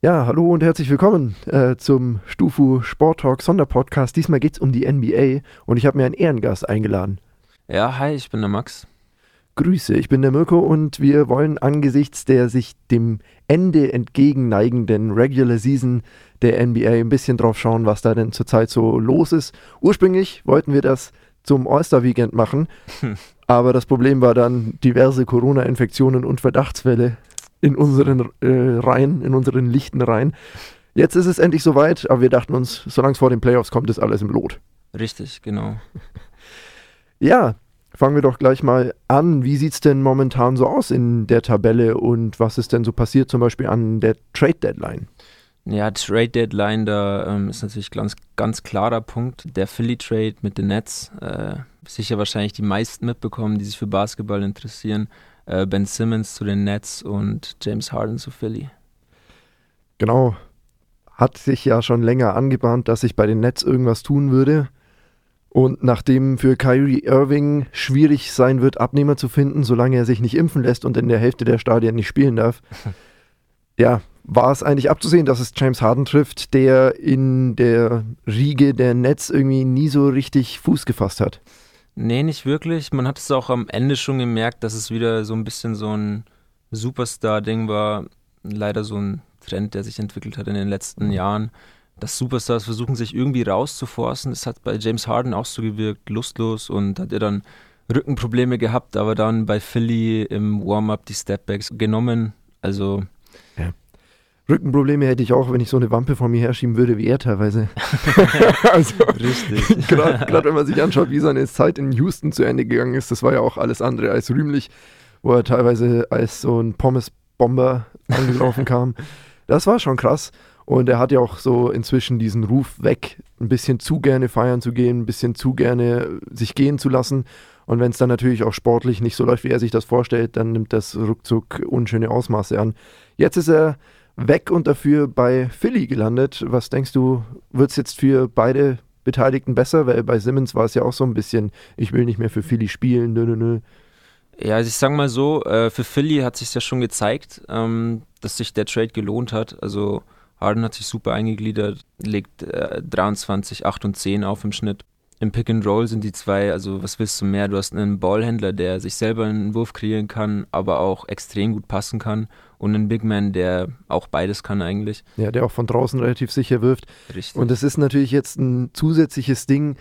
Ja, hallo und herzlich willkommen äh, zum Stufu Sport Talk Sonderpodcast. Diesmal geht es um die NBA und ich habe mir einen Ehrengast eingeladen. Ja, hi, ich bin der Max. Grüße, ich bin der Mirko und wir wollen angesichts der sich dem Ende entgegenneigenden Regular Season der NBA ein bisschen drauf schauen, was da denn zurzeit so los ist. Ursprünglich wollten wir das zum All-Star-Weekend machen, aber das Problem war dann diverse Corona-Infektionen und Verdachtsfälle in unseren äh, Reihen, in unseren lichten Reihen. Jetzt ist es endlich soweit, aber wir dachten uns, solange es vor den Playoffs kommt, ist alles im Lot. Richtig, genau. Ja, fangen wir doch gleich mal an. Wie sieht es denn momentan so aus in der Tabelle und was ist denn so passiert, zum Beispiel an der Trade Deadline? Ja, Trade Deadline, da ähm, ist natürlich ganz, ganz klarer Punkt. Der Philly Trade mit den Nets. Äh, sicher wahrscheinlich die meisten mitbekommen, die sich für Basketball interessieren. Äh, ben Simmons zu den Nets und James Harden zu Philly. Genau. Hat sich ja schon länger angebahnt, dass sich bei den Nets irgendwas tun würde. Und nachdem für Kyrie Irving schwierig sein wird, Abnehmer zu finden, solange er sich nicht impfen lässt und in der Hälfte der Stadien nicht spielen darf, ja, war es eigentlich abzusehen, dass es James Harden trifft, der in der Riege der Nets irgendwie nie so richtig Fuß gefasst hat. Nee, nicht wirklich. Man hat es auch am Ende schon gemerkt, dass es wieder so ein bisschen so ein Superstar-Ding war. Leider so ein Trend, der sich entwickelt hat in den letzten Jahren. Dass Superstars versuchen, sich irgendwie rauszuforcen. Das hat bei James Harden auch so gewirkt, lustlos und hat er dann Rückenprobleme gehabt, aber dann bei Philly im Warm-up die Stepbacks genommen. Also Rückenprobleme hätte ich auch, wenn ich so eine Wampe vor mir herschieben würde, wie er teilweise. also, Richtig. Gerade wenn man sich anschaut, wie seine Zeit in Houston zu Ende gegangen ist, das war ja auch alles andere als rühmlich, wo er teilweise als so ein Pommes-Bomber angelaufen kam. Das war schon krass. Und er hat ja auch so inzwischen diesen Ruf weg, ein bisschen zu gerne feiern zu gehen, ein bisschen zu gerne sich gehen zu lassen. Und wenn es dann natürlich auch sportlich nicht so läuft, wie er sich das vorstellt, dann nimmt das ruckzuck unschöne Ausmaße an. Jetzt ist er weg und dafür bei Philly gelandet. Was denkst du, wird es jetzt für beide Beteiligten besser? Weil bei Simmons war es ja auch so ein bisschen, ich will nicht mehr für Philly spielen, nö, nö, nö. Ja, also ich sag mal so, äh, für Philly hat sich ja schon gezeigt, ähm, dass sich der Trade gelohnt hat. Also Harden hat sich super eingegliedert, legt äh, 23, 8 und 10 auf im Schnitt. Im Pick and Roll sind die zwei, also was willst du mehr? Du hast einen Ballhändler, der sich selber einen Wurf kreieren kann, aber auch extrem gut passen kann und einen Big Man, der auch beides kann eigentlich. Ja, der auch von draußen relativ sicher wirft. Richtig. Und es ist natürlich jetzt ein zusätzliches Ding,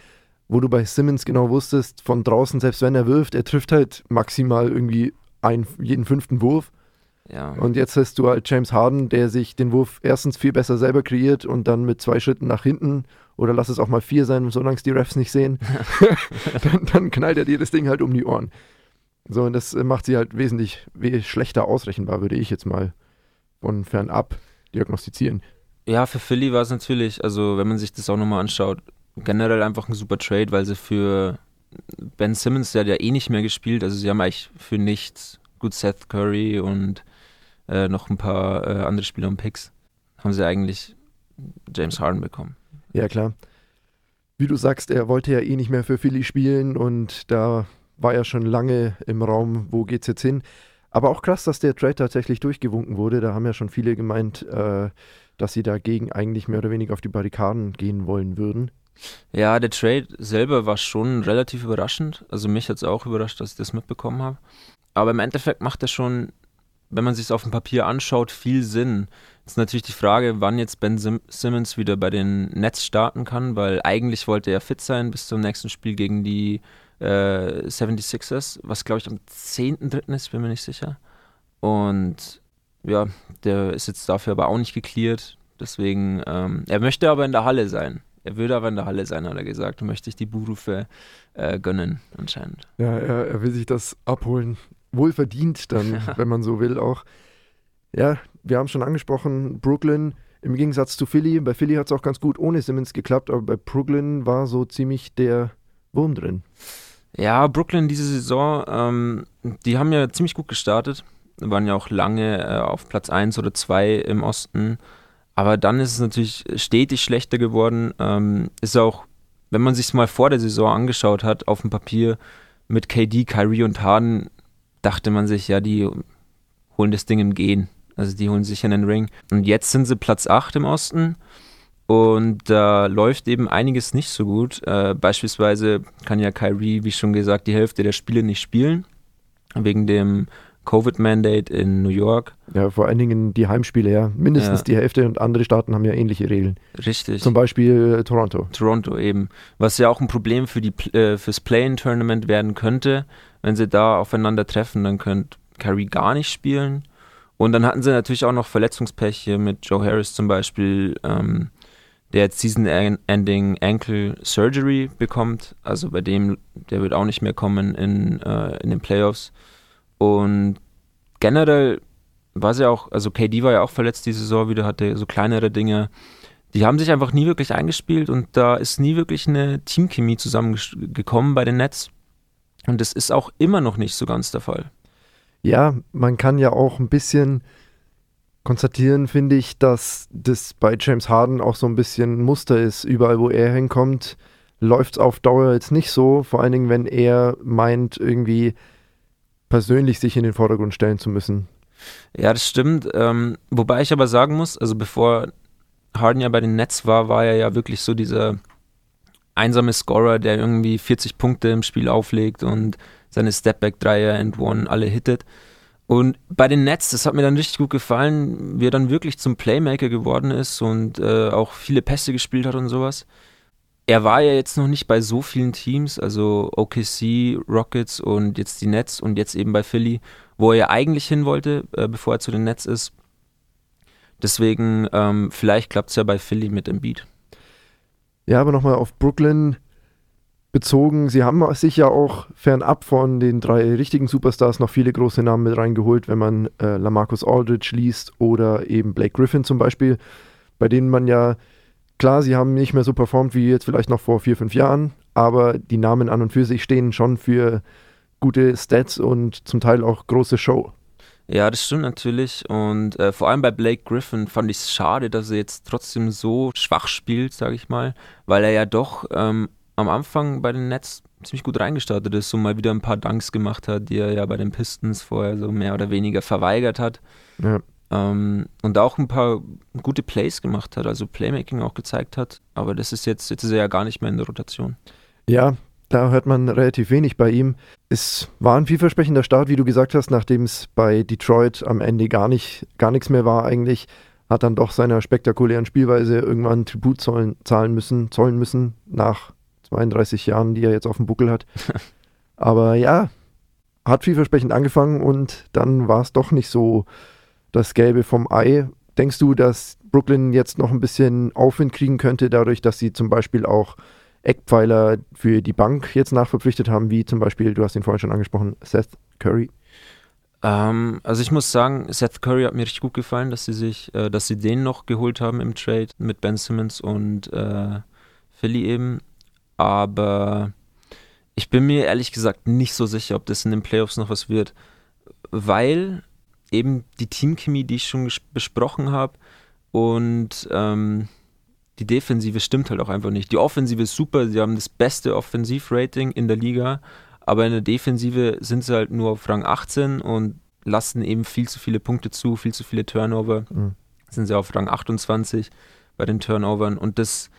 wo du bei Simmons genau wusstest, von draußen, selbst wenn er wirft, er trifft halt maximal irgendwie einen, jeden fünften Wurf. Ja. Und jetzt hast du halt James Harden, der sich den Wurf erstens viel besser selber kreiert und dann mit zwei Schritten nach hinten oder lass es auch mal vier sein, solange es die Refs nicht sehen, dann, dann knallt er dir das Ding halt um die Ohren. So, und das macht sie halt wesentlich schlechter ausrechenbar, würde ich jetzt mal von fernab diagnostizieren. Ja, für Philly war es natürlich, also wenn man sich das auch nochmal anschaut, generell einfach ein super Trade, weil sie für Ben Simmons, der hat ja eh nicht mehr gespielt, also sie haben eigentlich für nichts, gut Seth Curry und äh, noch ein paar äh, andere Spieler und Picks, haben sie eigentlich James Harden bekommen. Ja, klar. Wie du sagst, er wollte ja eh nicht mehr für Philly spielen und da war ja schon lange im Raum, wo geht's jetzt hin. Aber auch krass, dass der Trade tatsächlich durchgewunken wurde. Da haben ja schon viele gemeint, äh, dass sie dagegen eigentlich mehr oder weniger auf die Barrikaden gehen wollen würden. Ja, der Trade selber war schon relativ überraschend. Also mich hat es auch überrascht, dass ich das mitbekommen habe. Aber im Endeffekt macht er schon, wenn man sich es auf dem Papier anschaut, viel Sinn. Jetzt ist natürlich die Frage, wann jetzt Ben Sim Simmons wieder bei den Nets starten kann, weil eigentlich wollte er fit sein bis zum nächsten Spiel gegen die äh, 76ers, was glaube ich am 10.3. ist, bin mir nicht sicher. Und ja, der ist jetzt dafür aber auch nicht geklärt. Deswegen, ähm, er möchte aber in der Halle sein. Er würde aber in der Halle sein, hat er gesagt. Und möchte ich die Buhrufe äh, gönnen, anscheinend. Ja, er, er, will sich das abholen. Wohlverdient dann, wenn man so will, auch. Ja, wir haben schon angesprochen, Brooklyn im Gegensatz zu Philly. Bei Philly hat es auch ganz gut ohne Simmons geklappt, aber bei Brooklyn war so ziemlich der Wurm drin. Ja, Brooklyn diese Saison, ähm, die haben ja ziemlich gut gestartet, waren ja auch lange äh, auf Platz 1 oder 2 im Osten. Aber dann ist es natürlich stetig schlechter geworden. Ähm, ist auch, wenn man sich mal vor der Saison angeschaut hat, auf dem Papier mit KD, Kyrie und Harden, dachte man sich, ja, die holen das Ding im Gehen. Also die holen sich einen Ring. Und jetzt sind sie Platz 8 im Osten. Und da läuft eben einiges nicht so gut. Äh, beispielsweise kann ja Kyrie, wie schon gesagt, die Hälfte der Spiele nicht spielen. Wegen dem Covid-Mandate in New York. Ja, vor allen Dingen die Heimspiele, ja. Mindestens ja. die Hälfte und andere Staaten haben ja ähnliche Regeln. Richtig. Zum Beispiel äh, Toronto. Toronto eben. Was ja auch ein Problem für die, äh, fürs Play-In-Tournament werden könnte. Wenn sie da aufeinander treffen, dann könnte Kyrie gar nicht spielen. Und dann hatten sie natürlich auch noch Verletzungspech hier mit Joe Harris zum Beispiel, ähm, der jetzt Season-Ending Ankle Surgery bekommt. Also bei dem, der wird auch nicht mehr kommen in, äh, in den Playoffs. Und generell war sie auch, also KD war ja auch verletzt diese Saison wieder, hatte so kleinere Dinge. Die haben sich einfach nie wirklich eingespielt und da ist nie wirklich eine Teamchemie zusammengekommen bei den Nets. Und das ist auch immer noch nicht so ganz der Fall. Ja, man kann ja auch ein bisschen konstatieren, finde ich, dass das bei James Harden auch so ein bisschen Muster ist. Überall, wo er hinkommt, läuft es auf Dauer jetzt nicht so. Vor allen Dingen, wenn er meint, irgendwie persönlich sich in den Vordergrund stellen zu müssen. Ja, das stimmt. Ähm, wobei ich aber sagen muss, also bevor Harden ja bei den Nets war, war er ja wirklich so dieser einsame Scorer, der irgendwie 40 Punkte im Spiel auflegt und seine Stepback-Dreier and One alle hittet. Und bei den Nets, das hat mir dann richtig gut gefallen, wie er dann wirklich zum Playmaker geworden ist und äh, auch viele Pässe gespielt hat und sowas er war ja jetzt noch nicht bei so vielen Teams, also OKC, Rockets und jetzt die Nets und jetzt eben bei Philly, wo er ja eigentlich hin wollte, äh, bevor er zu den Nets ist. Deswegen, ähm, vielleicht klappt es ja bei Philly mit Beat. Ja, aber nochmal auf Brooklyn bezogen. Sie haben sich ja auch fernab von den drei richtigen Superstars noch viele große Namen mit reingeholt, wenn man äh, Lamarcus Aldridge liest oder eben Blake Griffin zum Beispiel, bei denen man ja Klar, sie haben nicht mehr so performt wie jetzt vielleicht noch vor vier, fünf Jahren, aber die Namen an und für sich stehen schon für gute Stats und zum Teil auch große Show. Ja, das stimmt natürlich. Und äh, vor allem bei Blake Griffin fand ich es schade, dass er jetzt trotzdem so schwach spielt, sage ich mal, weil er ja doch ähm, am Anfang bei den Nets ziemlich gut reingestartet ist und mal wieder ein paar Dunks gemacht hat, die er ja bei den Pistons vorher so mehr oder weniger verweigert hat. Ja. Ähm, und auch ein paar gute Plays gemacht hat, also Playmaking auch gezeigt hat. Aber das ist jetzt, jetzt ist er ja gar nicht mehr in der Rotation. Ja, da hört man relativ wenig bei ihm. Es war ein vielversprechender Start, wie du gesagt hast, nachdem es bei Detroit am Ende gar nicht, gar nichts mehr war eigentlich, hat dann doch seiner spektakulären Spielweise irgendwann Tribut zollen, zahlen müssen, zollen müssen, nach 32 Jahren, die er jetzt auf dem Buckel hat. Aber ja, hat vielversprechend angefangen und dann war es doch nicht so das Gelbe vom Ei. Denkst du, dass Brooklyn jetzt noch ein bisschen Aufwind kriegen könnte, dadurch, dass sie zum Beispiel auch Eckpfeiler für die Bank jetzt nachverpflichtet haben, wie zum Beispiel, du hast ihn vorhin schon angesprochen, Seth Curry? Ähm, also ich muss sagen, Seth Curry hat mir richtig gut gefallen, dass sie sich, äh, dass sie den noch geholt haben im Trade mit Ben Simmons und äh, Philly eben. Aber ich bin mir ehrlich gesagt nicht so sicher, ob das in den Playoffs noch was wird, weil eben die Teamchemie, die ich schon besprochen habe. Und ähm, die Defensive stimmt halt auch einfach nicht. Die Offensive ist super, sie haben das beste Offensivrating in der Liga, aber in der Defensive sind sie halt nur auf Rang 18 und lassen eben viel zu viele Punkte zu, viel zu viele Turnover. Mhm. Sind sie auf Rang 28 bei den Turnovern und das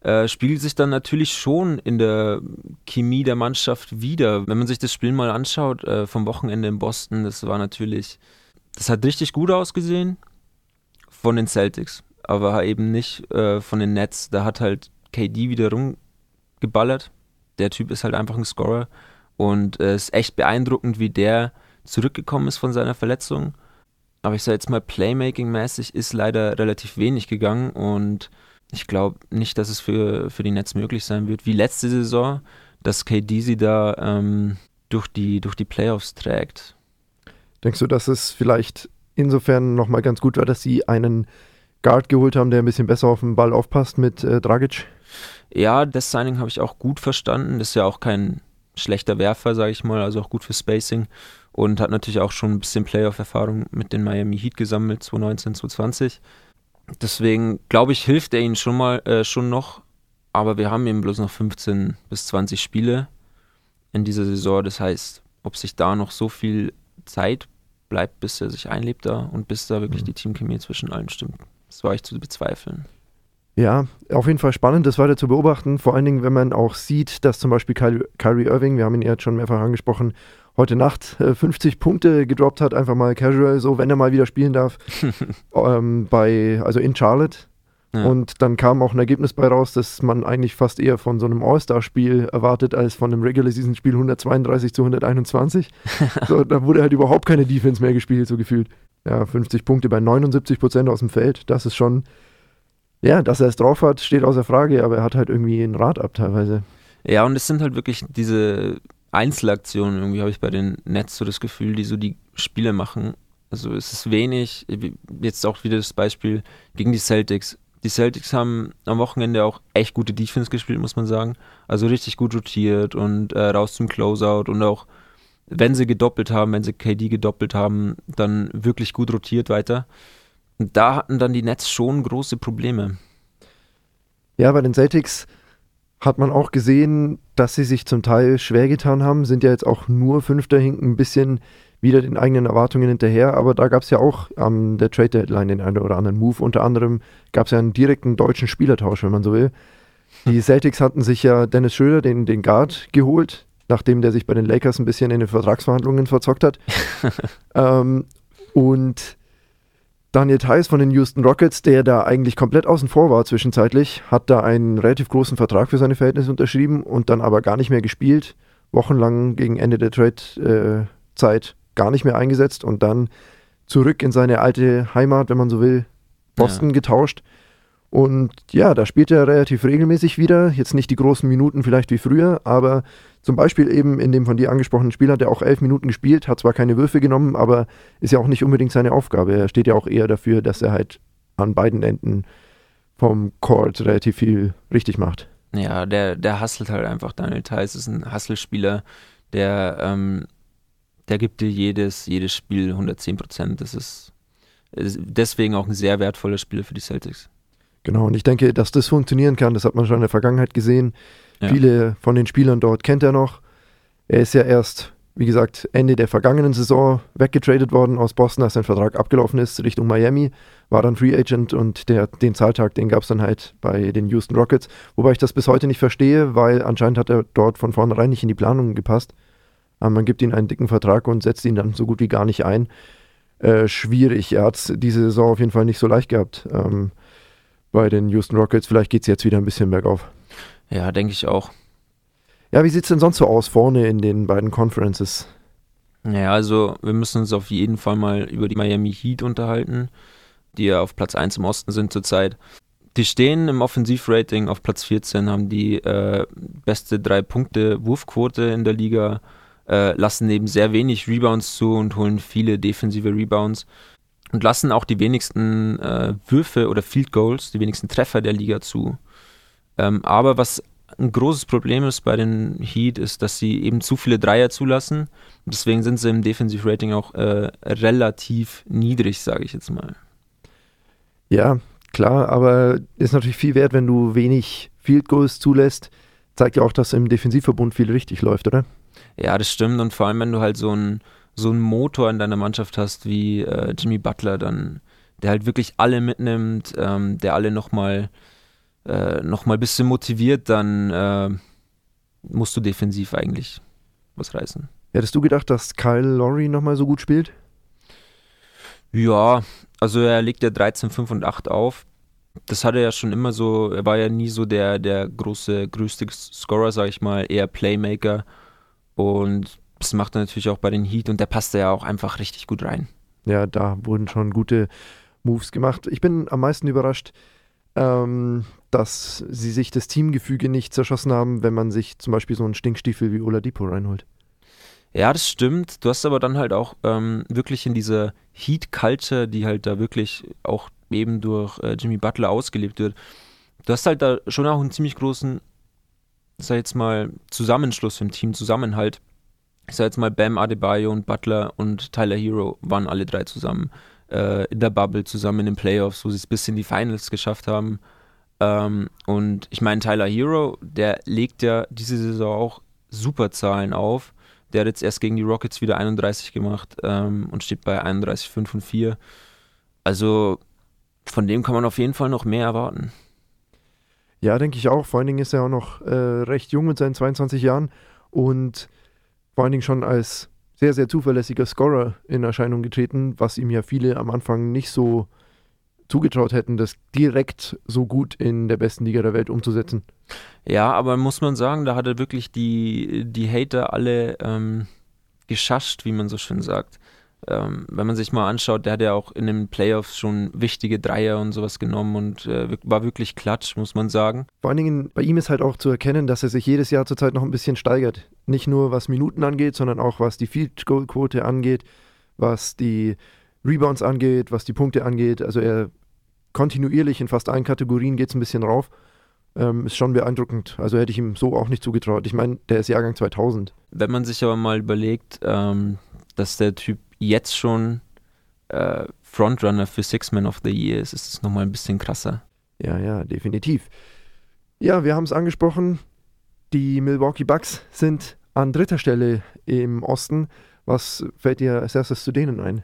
äh, spiegelt sich dann natürlich schon in der Chemie der Mannschaft wieder. Wenn man sich das Spiel mal anschaut äh, vom Wochenende in Boston, das war natürlich das hat richtig gut ausgesehen von den Celtics, aber eben nicht äh, von den Nets. Da hat halt KD wieder rumgeballert. Der Typ ist halt einfach ein Scorer und es äh, ist echt beeindruckend, wie der zurückgekommen ist von seiner Verletzung. Aber ich sage jetzt mal, Playmaking-mäßig ist leider relativ wenig gegangen und ich glaube nicht, dass es für, für die Nets möglich sein wird, wie letzte Saison, dass KD sie da ähm, durch, die, durch die Playoffs trägt. Denkst du, dass es vielleicht insofern nochmal ganz gut war, dass sie einen Guard geholt haben, der ein bisschen besser auf den Ball aufpasst mit äh, Dragic? Ja, das Signing habe ich auch gut verstanden. Das ist ja auch kein schlechter Werfer, sage ich mal, also auch gut für Spacing und hat natürlich auch schon ein bisschen Playoff-Erfahrung mit den Miami Heat gesammelt, 2019, 2020. Deswegen glaube ich, hilft er ihnen schon mal äh, schon noch, aber wir haben eben bloß noch 15 bis 20 Spiele in dieser Saison. Das heißt, ob sich da noch so viel Zeit bleibt, bis er sich einlebt da und bis da wirklich mhm. die Teamchemie zwischen allen stimmt. Das war ich zu bezweifeln. Ja, auf jeden Fall spannend, das weiter zu beobachten. Vor allen Dingen, wenn man auch sieht, dass zum Beispiel Kyrie Irving, wir haben ihn jetzt schon mehrfach angesprochen, heute Nacht äh, 50 Punkte gedroppt hat, einfach mal casual, so wenn er mal wieder spielen darf, ähm, bei, also in Charlotte. Ja. Und dann kam auch ein Ergebnis bei raus, dass man eigentlich fast eher von so einem All-Star-Spiel erwartet als von einem Regular-Season-Spiel 132 zu 121. so, da wurde halt überhaupt keine Defense mehr gespielt, so gefühlt. Ja, 50 Punkte bei 79 Prozent aus dem Feld, das ist schon, ja, dass er es drauf hat, steht außer Frage, aber er hat halt irgendwie ein Rad ab teilweise. Ja, und es sind halt wirklich diese Einzelaktionen, irgendwie habe ich bei den Nets so das Gefühl, die so die Spiele machen. Also es ist wenig, jetzt auch wieder das Beispiel gegen die Celtics die Celtics haben am Wochenende auch echt gute Defense gespielt, muss man sagen. Also richtig gut rotiert und äh, raus zum Closeout und auch, wenn sie gedoppelt haben, wenn sie KD gedoppelt haben, dann wirklich gut rotiert weiter. Und da hatten dann die Nets schon große Probleme. Ja, bei den Celtics hat man auch gesehen, dass sie sich zum Teil schwer getan haben, sind ja jetzt auch nur Fünfter hinken, ein bisschen wieder den eigenen Erwartungen hinterher. Aber da gab es ja auch am ähm, der Trade Deadline den einen oder anderen Move. Unter anderem gab es ja einen direkten deutschen Spielertausch, wenn man so will. Die Celtics hatten sich ja Dennis Schröder, den, den Guard, geholt, nachdem der sich bei den Lakers ein bisschen in den Vertragsverhandlungen verzockt hat. ähm, und Daniel Theiss von den Houston Rockets, der da eigentlich komplett außen vor war zwischenzeitlich, hat da einen relativ großen Vertrag für seine Verhältnisse unterschrieben und dann aber gar nicht mehr gespielt. Wochenlang gegen Ende der Trade-Zeit äh, gar nicht mehr eingesetzt und dann zurück in seine alte Heimat, wenn man so will, Boston ja. getauscht. Und ja, da spielt er relativ regelmäßig wieder. Jetzt nicht die großen Minuten vielleicht wie früher, aber zum Beispiel eben in dem von dir angesprochenen Spiel hat er auch elf Minuten gespielt, hat zwar keine Würfe genommen, aber ist ja auch nicht unbedingt seine Aufgabe. Er steht ja auch eher dafür, dass er halt an beiden Enden vom Court relativ viel richtig macht. Ja, der, der hustelt halt einfach. Daniel Theiss ist ein Hustle-Spieler, der ähm, der gibt dir jedes, jedes Spiel 110 Prozent. Das ist, ist deswegen auch ein sehr wertvoller Spieler für die Celtics. Genau, und ich denke, dass das funktionieren kann, das hat man schon in der Vergangenheit gesehen. Ja. Viele von den Spielern dort kennt er noch. Er ist ja erst, wie gesagt, Ende der vergangenen Saison weggetradet worden aus Boston, als sein Vertrag abgelaufen ist, Richtung Miami, war dann Free Agent und der, den Zahltag, den gab es dann halt bei den Houston Rockets. Wobei ich das bis heute nicht verstehe, weil anscheinend hat er dort von vornherein nicht in die Planung gepasst. Aber man gibt ihm einen dicken Vertrag und setzt ihn dann so gut wie gar nicht ein. Äh, schwierig. Er hat es diese Saison auf jeden Fall nicht so leicht gehabt ähm, bei den Houston Rockets. Vielleicht geht es jetzt wieder ein bisschen bergauf. Ja, denke ich auch. Ja, wie sieht es denn sonst so aus vorne in den beiden Conferences? Ja, also wir müssen uns auf jeden Fall mal über die Miami Heat unterhalten, die ja auf Platz 1 im Osten sind zurzeit. Die stehen im Offensivrating auf Platz 14, haben die äh, beste drei Punkte Wurfquote in der Liga, äh, lassen eben sehr wenig Rebounds zu und holen viele defensive Rebounds und lassen auch die wenigsten äh, Würfe oder Field Goals, die wenigsten Treffer der Liga zu. Ähm, aber was ein großes Problem ist bei den Heat, ist, dass sie eben zu viele Dreier zulassen. Deswegen sind sie im Defensive Rating auch äh, relativ niedrig, sage ich jetzt mal. Ja, klar, aber ist natürlich viel wert, wenn du wenig Field Goals zulässt. Zeigt ja auch, dass im Defensivverbund viel richtig läuft, oder? Ja, das stimmt. Und vor allem, wenn du halt so einen so Motor in deiner Mannschaft hast wie äh, Jimmy Butler, dann der halt wirklich alle mitnimmt, ähm, der alle nochmal äh, noch ein bisschen motiviert, dann äh, musst du defensiv eigentlich was reißen. Hättest du gedacht, dass Kyle Lowry nochmal so gut spielt? Ja, also er legt ja 13, 5 und 8 auf. Das hat er ja schon immer so, er war ja nie so der, der große, größte Scorer, sag ich mal, eher Playmaker. Und das macht er natürlich auch bei den Heat und der passt ja auch einfach richtig gut rein. Ja, da wurden schon gute Moves gemacht. Ich bin am meisten überrascht, ähm, dass sie sich das Teamgefüge nicht zerschossen haben, wenn man sich zum Beispiel so einen Stinkstiefel wie Oladipo reinholt. Ja, das stimmt. Du hast aber dann halt auch ähm, wirklich in dieser Heat-Culture, die halt da wirklich auch eben durch äh, Jimmy Butler ausgelebt wird, du hast halt da schon auch einen ziemlich großen sag jetzt mal, Zusammenschluss im Team, Zusammenhalt. Ich sag jetzt mal, Bam Adebayo und Butler und Tyler Hero waren alle drei zusammen äh, in der Bubble, zusammen in den Playoffs, wo sie es bis in die Finals geschafft haben. Ähm, und ich meine, Tyler Hero, der legt ja diese Saison auch super Zahlen auf. Der hat jetzt erst gegen die Rockets wieder 31 gemacht ähm, und steht bei 31, 5 und 4. Also von dem kann man auf jeden Fall noch mehr erwarten. Ja, denke ich auch. Vor allen Dingen ist er auch noch äh, recht jung mit seinen 22 Jahren und vor allen Dingen schon als sehr, sehr zuverlässiger Scorer in Erscheinung getreten, was ihm ja viele am Anfang nicht so zugetraut hätten, das direkt so gut in der besten Liga der Welt umzusetzen. Ja, aber muss man sagen, da hat er wirklich die, die Hater alle ähm, geschascht, wie man so schön sagt. Ähm, wenn man sich mal anschaut, der hat ja auch in den Playoffs schon wichtige Dreier und sowas genommen und äh, war wirklich klatsch, muss man sagen. Vor allen Dingen bei ihm ist halt auch zu erkennen, dass er sich jedes Jahr zurzeit noch ein bisschen steigert. Nicht nur was Minuten angeht, sondern auch was die Field Goal Quote angeht, was die Rebounds angeht, was die Punkte angeht. Also er kontinuierlich in fast allen Kategorien geht es ein bisschen rauf. Ähm, ist schon beeindruckend. Also hätte ich ihm so auch nicht zugetraut. Ich meine, der ist Jahrgang 2000. Wenn man sich aber mal überlegt, ähm, dass der Typ jetzt schon äh, Frontrunner für Six Man of the Year ist, ist es nochmal ein bisschen krasser. Ja, ja, definitiv. Ja, wir haben es angesprochen. Die Milwaukee Bucks sind an dritter Stelle im Osten. Was fällt dir als erstes zu denen ein?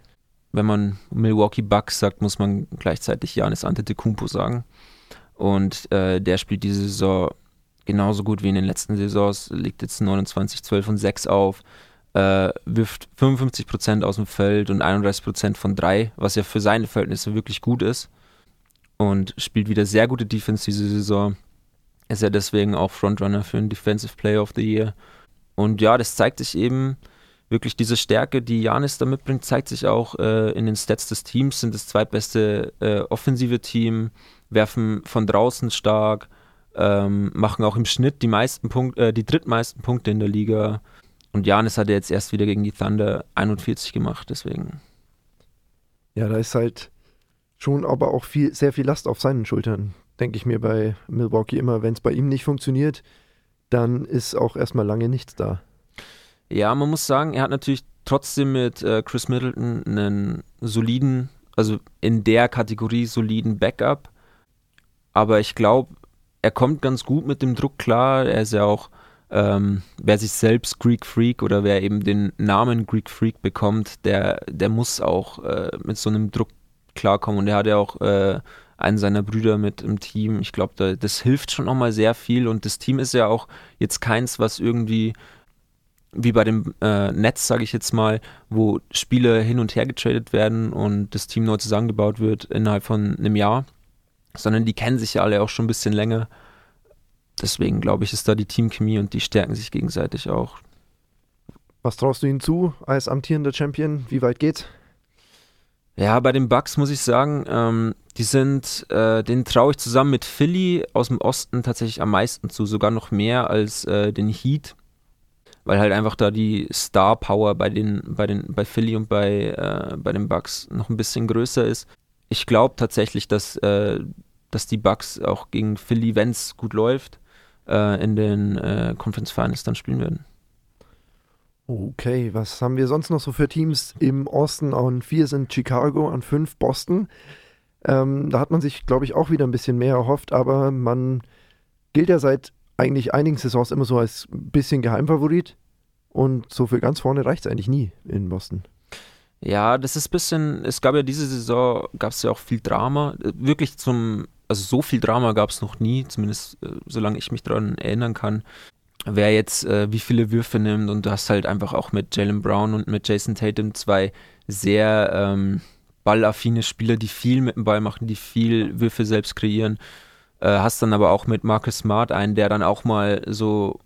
Wenn man Milwaukee Bucks sagt, muss man gleichzeitig Janis Antetokounmpo sagen. Und äh, der spielt diese Saison genauso gut wie in den letzten Saisons, liegt jetzt 29, 12 und 6 auf, äh, wirft 55% aus dem Feld und 31% von 3, was ja für seine Verhältnisse wirklich gut ist. Und spielt wieder sehr gute Defense diese Saison. Ist ja deswegen auch Frontrunner für den Defensive Player of the Year. Und ja, das zeigt sich eben, wirklich diese Stärke, die Janis da mitbringt, zeigt sich auch äh, in den Stats des Teams, sind das zweitbeste äh, offensive Team, werfen von draußen stark, ähm, machen auch im Schnitt die meisten Punkte, äh, die drittmeisten Punkte in der Liga. Und Janis hat jetzt erst wieder gegen die Thunder 41 gemacht, deswegen. Ja, da ist halt schon aber auch viel, sehr viel Last auf seinen Schultern, denke ich mir bei Milwaukee immer. Wenn es bei ihm nicht funktioniert, dann ist auch erstmal lange nichts da. Ja, man muss sagen, er hat natürlich trotzdem mit äh, Chris Middleton einen soliden, also in der Kategorie soliden Backup. Aber ich glaube, er kommt ganz gut mit dem Druck klar. Er ist ja auch, ähm, wer sich selbst Greek Freak oder wer eben den Namen Greek Freak bekommt, der, der muss auch äh, mit so einem Druck klarkommen. Und er hat ja auch äh, einen seiner Brüder mit im Team. Ich glaube, da, das hilft schon nochmal sehr viel. Und das Team ist ja auch jetzt keins, was irgendwie wie bei dem äh, Netz, sage ich jetzt mal, wo Spiele hin und her getradet werden und das Team neu zusammengebaut wird innerhalb von einem Jahr, sondern die kennen sich ja alle auch schon ein bisschen länger. Deswegen glaube ich, ist da die Teamchemie und die stärken sich gegenseitig auch. Was traust du ihnen zu als amtierender Champion? Wie weit geht's? Ja, bei den Bucks muss ich sagen, ähm, die sind, äh, den traue ich zusammen mit Philly aus dem Osten tatsächlich am meisten zu, sogar noch mehr als äh, den Heat weil halt einfach da die Star Power bei den, bei den, bei Philly und bei, äh, bei den Bucks noch ein bisschen größer ist. Ich glaube tatsächlich, dass, äh, dass die Bucks auch gegen Philly, wenn es gut läuft, äh, in den äh, Conference Finals dann spielen werden. Okay, was haben wir sonst noch so für Teams im Osten? An vier sind Chicago, an fünf Boston. Ähm, da hat man sich, glaube ich, auch wieder ein bisschen mehr erhofft, aber man gilt ja seit eigentlich einigen Saisons immer so als ein bisschen Geheimfavorit. Und so für ganz vorne reicht es eigentlich nie in Boston. Ja, das ist ein bisschen, es gab ja diese Saison, gab es ja auch viel Drama. Wirklich zum, also so viel Drama gab es noch nie, zumindest äh, solange ich mich daran erinnern kann. Wer jetzt äh, wie viele Würfe nimmt und du hast halt einfach auch mit Jalen Brown und mit Jason Tatum zwei sehr ähm, ballaffine Spieler, die viel mit dem Ball machen, die viel Würfe selbst kreieren. Äh, hast dann aber auch mit Marcus Smart einen, der dann auch mal so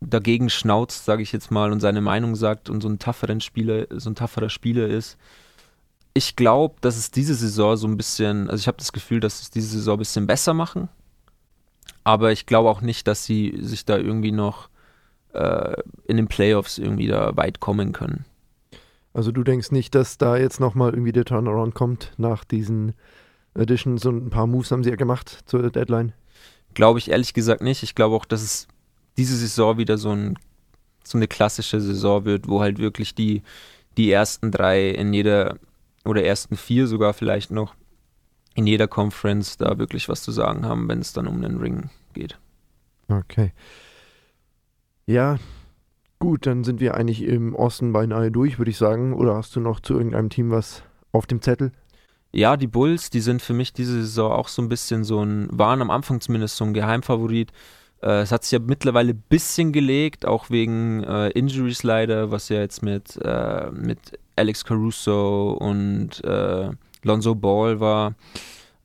dagegen schnauzt, sage ich jetzt mal, und seine Meinung sagt und so ein tougherer Spieler, so ein tougherer Spieler ist. Ich glaube, dass es diese Saison so ein bisschen, also ich habe das Gefühl, dass es diese Saison ein bisschen besser machen. Aber ich glaube auch nicht, dass sie sich da irgendwie noch äh, in den Playoffs irgendwie da weit kommen können. Also du denkst nicht, dass da jetzt nochmal irgendwie der Turnaround kommt nach diesen Edition. So ein paar Moves haben sie ja gemacht zur Deadline. Glaube ich ehrlich gesagt nicht. Ich glaube auch, dass es diese Saison wieder so, ein, so eine klassische Saison wird, wo halt wirklich die, die ersten drei in jeder oder ersten vier sogar vielleicht noch in jeder Conference da wirklich was zu sagen haben, wenn es dann um den Ring geht. Okay. Ja, Gut, dann sind wir eigentlich im Osten beinahe durch, würde ich sagen. Oder hast du noch zu irgendeinem Team was auf dem Zettel? Ja, die Bulls, die sind für mich diese Saison auch so ein bisschen so ein, waren am Anfang zumindest so ein Geheimfavorit. Äh, es hat sich ja mittlerweile ein bisschen gelegt, auch wegen äh, Injuries leider, was ja jetzt mit, äh, mit Alex Caruso und äh, Lonzo Ball war.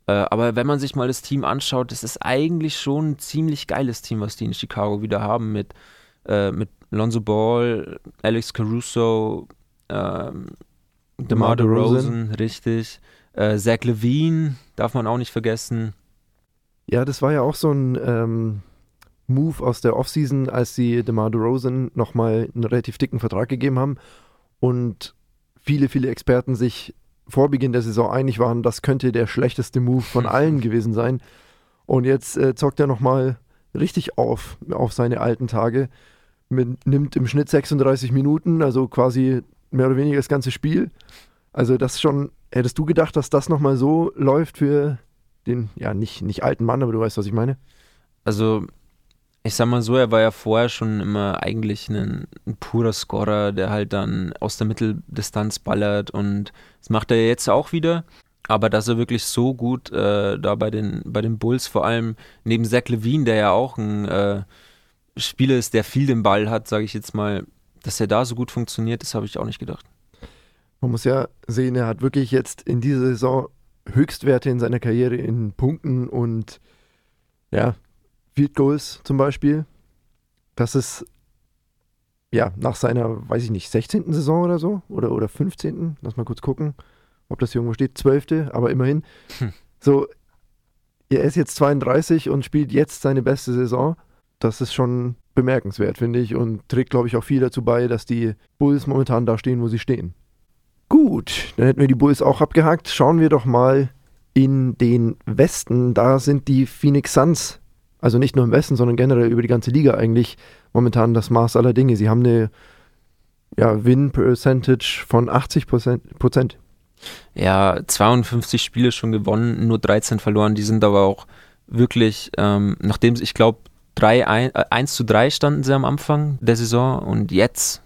Äh, aber wenn man sich mal das Team anschaut, das ist eigentlich schon ein ziemlich geiles Team, was die in Chicago wieder haben mit, äh, mit Lonzo Ball, Alex Caruso, ähm, DeMar DeRozan, richtig. Äh, Zach Levine darf man auch nicht vergessen. Ja, das war ja auch so ein ähm, Move aus der Offseason, als sie DeMar DeRozan nochmal einen relativ dicken Vertrag gegeben haben und viele, viele Experten sich vor Beginn der Saison einig waren, das könnte der schlechteste Move von allen gewesen sein. Und jetzt äh, zockt er nochmal richtig auf, auf seine alten Tage. Mit, nimmt im Schnitt 36 Minuten, also quasi mehr oder weniger das ganze Spiel. Also das schon, hättest du gedacht, dass das nochmal so läuft für den, ja, nicht, nicht alten Mann, aber du weißt, was ich meine? Also ich sag mal so, er war ja vorher schon immer eigentlich ein, ein, purer Scorer, der halt dann aus der Mitteldistanz ballert und das macht er jetzt auch wieder. Aber dass er wirklich so gut äh, da bei den, bei den Bulls, vor allem neben Zach Levine, der ja auch ein äh, Spieler ist, der viel den Ball hat, sage ich jetzt mal, dass er da so gut funktioniert, das habe ich auch nicht gedacht. Man muss ja sehen, er hat wirklich jetzt in dieser Saison Höchstwerte in seiner Karriere in Punkten und ja, Field Goals zum Beispiel. Das ist ja nach seiner, weiß ich nicht, 16. Saison oder so oder, oder 15. Lass mal kurz gucken, ob das hier irgendwo steht. 12. Aber immerhin. Hm. So, er ist jetzt 32 und spielt jetzt seine beste Saison. Das ist schon bemerkenswert, finde ich, und trägt, glaube ich, auch viel dazu bei, dass die Bulls momentan da stehen, wo sie stehen. Gut, dann hätten wir die Bulls auch abgehakt. Schauen wir doch mal in den Westen. Da sind die Phoenix Suns also nicht nur im Westen, sondern generell über die ganze Liga eigentlich momentan das Maß aller Dinge. Sie haben eine ja, Win-Percentage von 80 Prozent. Ja, 52 Spiele schon gewonnen, nur 13 verloren. Die sind aber auch wirklich, ähm, nachdem ich glaube, 1, 1 zu 3 standen sie am Anfang der Saison und jetzt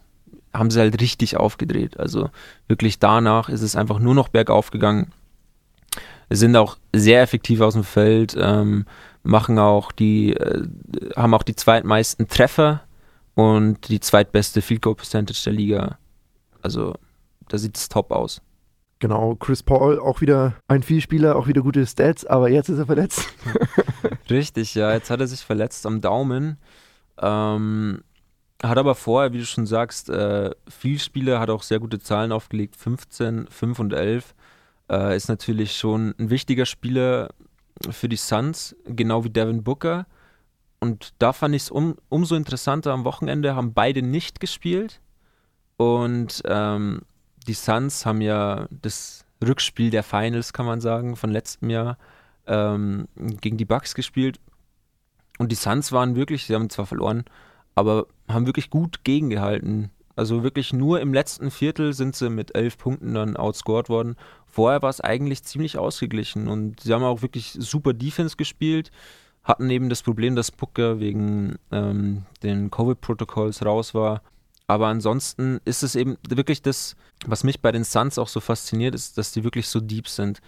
haben sie halt richtig aufgedreht. Also wirklich danach ist es einfach nur noch bergauf gegangen. Sind auch sehr effektiv aus dem Feld. Ähm, machen auch die, äh, haben auch die zweitmeisten Treffer und die zweitbeste Field Goal Percentage der Liga. Also da sieht es top aus. Genau, Chris Paul auch wieder ein Vielspieler, auch wieder gute Stats, aber jetzt ist er verletzt. Richtig, ja, jetzt hat er sich verletzt am Daumen. Ähm, hat aber vorher, wie du schon sagst, äh, Vielspieler, hat auch sehr gute Zahlen aufgelegt, 15, 5 und 11. Äh, ist natürlich schon ein wichtiger Spieler für die Suns, genau wie Devin Booker. Und da fand ich es um, umso interessanter. Am Wochenende haben beide nicht gespielt. Und ähm, die Suns haben ja das Rückspiel der Finals, kann man sagen, von letztem Jahr ähm, gegen die Bucks gespielt. Und die Suns waren wirklich, sie haben zwar verloren, aber haben wirklich gut gegengehalten. Also wirklich nur im letzten Viertel sind sie mit elf Punkten dann outscored worden. Vorher war es eigentlich ziemlich ausgeglichen und sie haben auch wirklich super Defense gespielt, hatten eben das Problem, dass Booker wegen ähm, den Covid-Protokolls raus war. Aber ansonsten ist es eben wirklich das, was mich bei den Suns auch so fasziniert, ist, dass die wirklich so deep sind.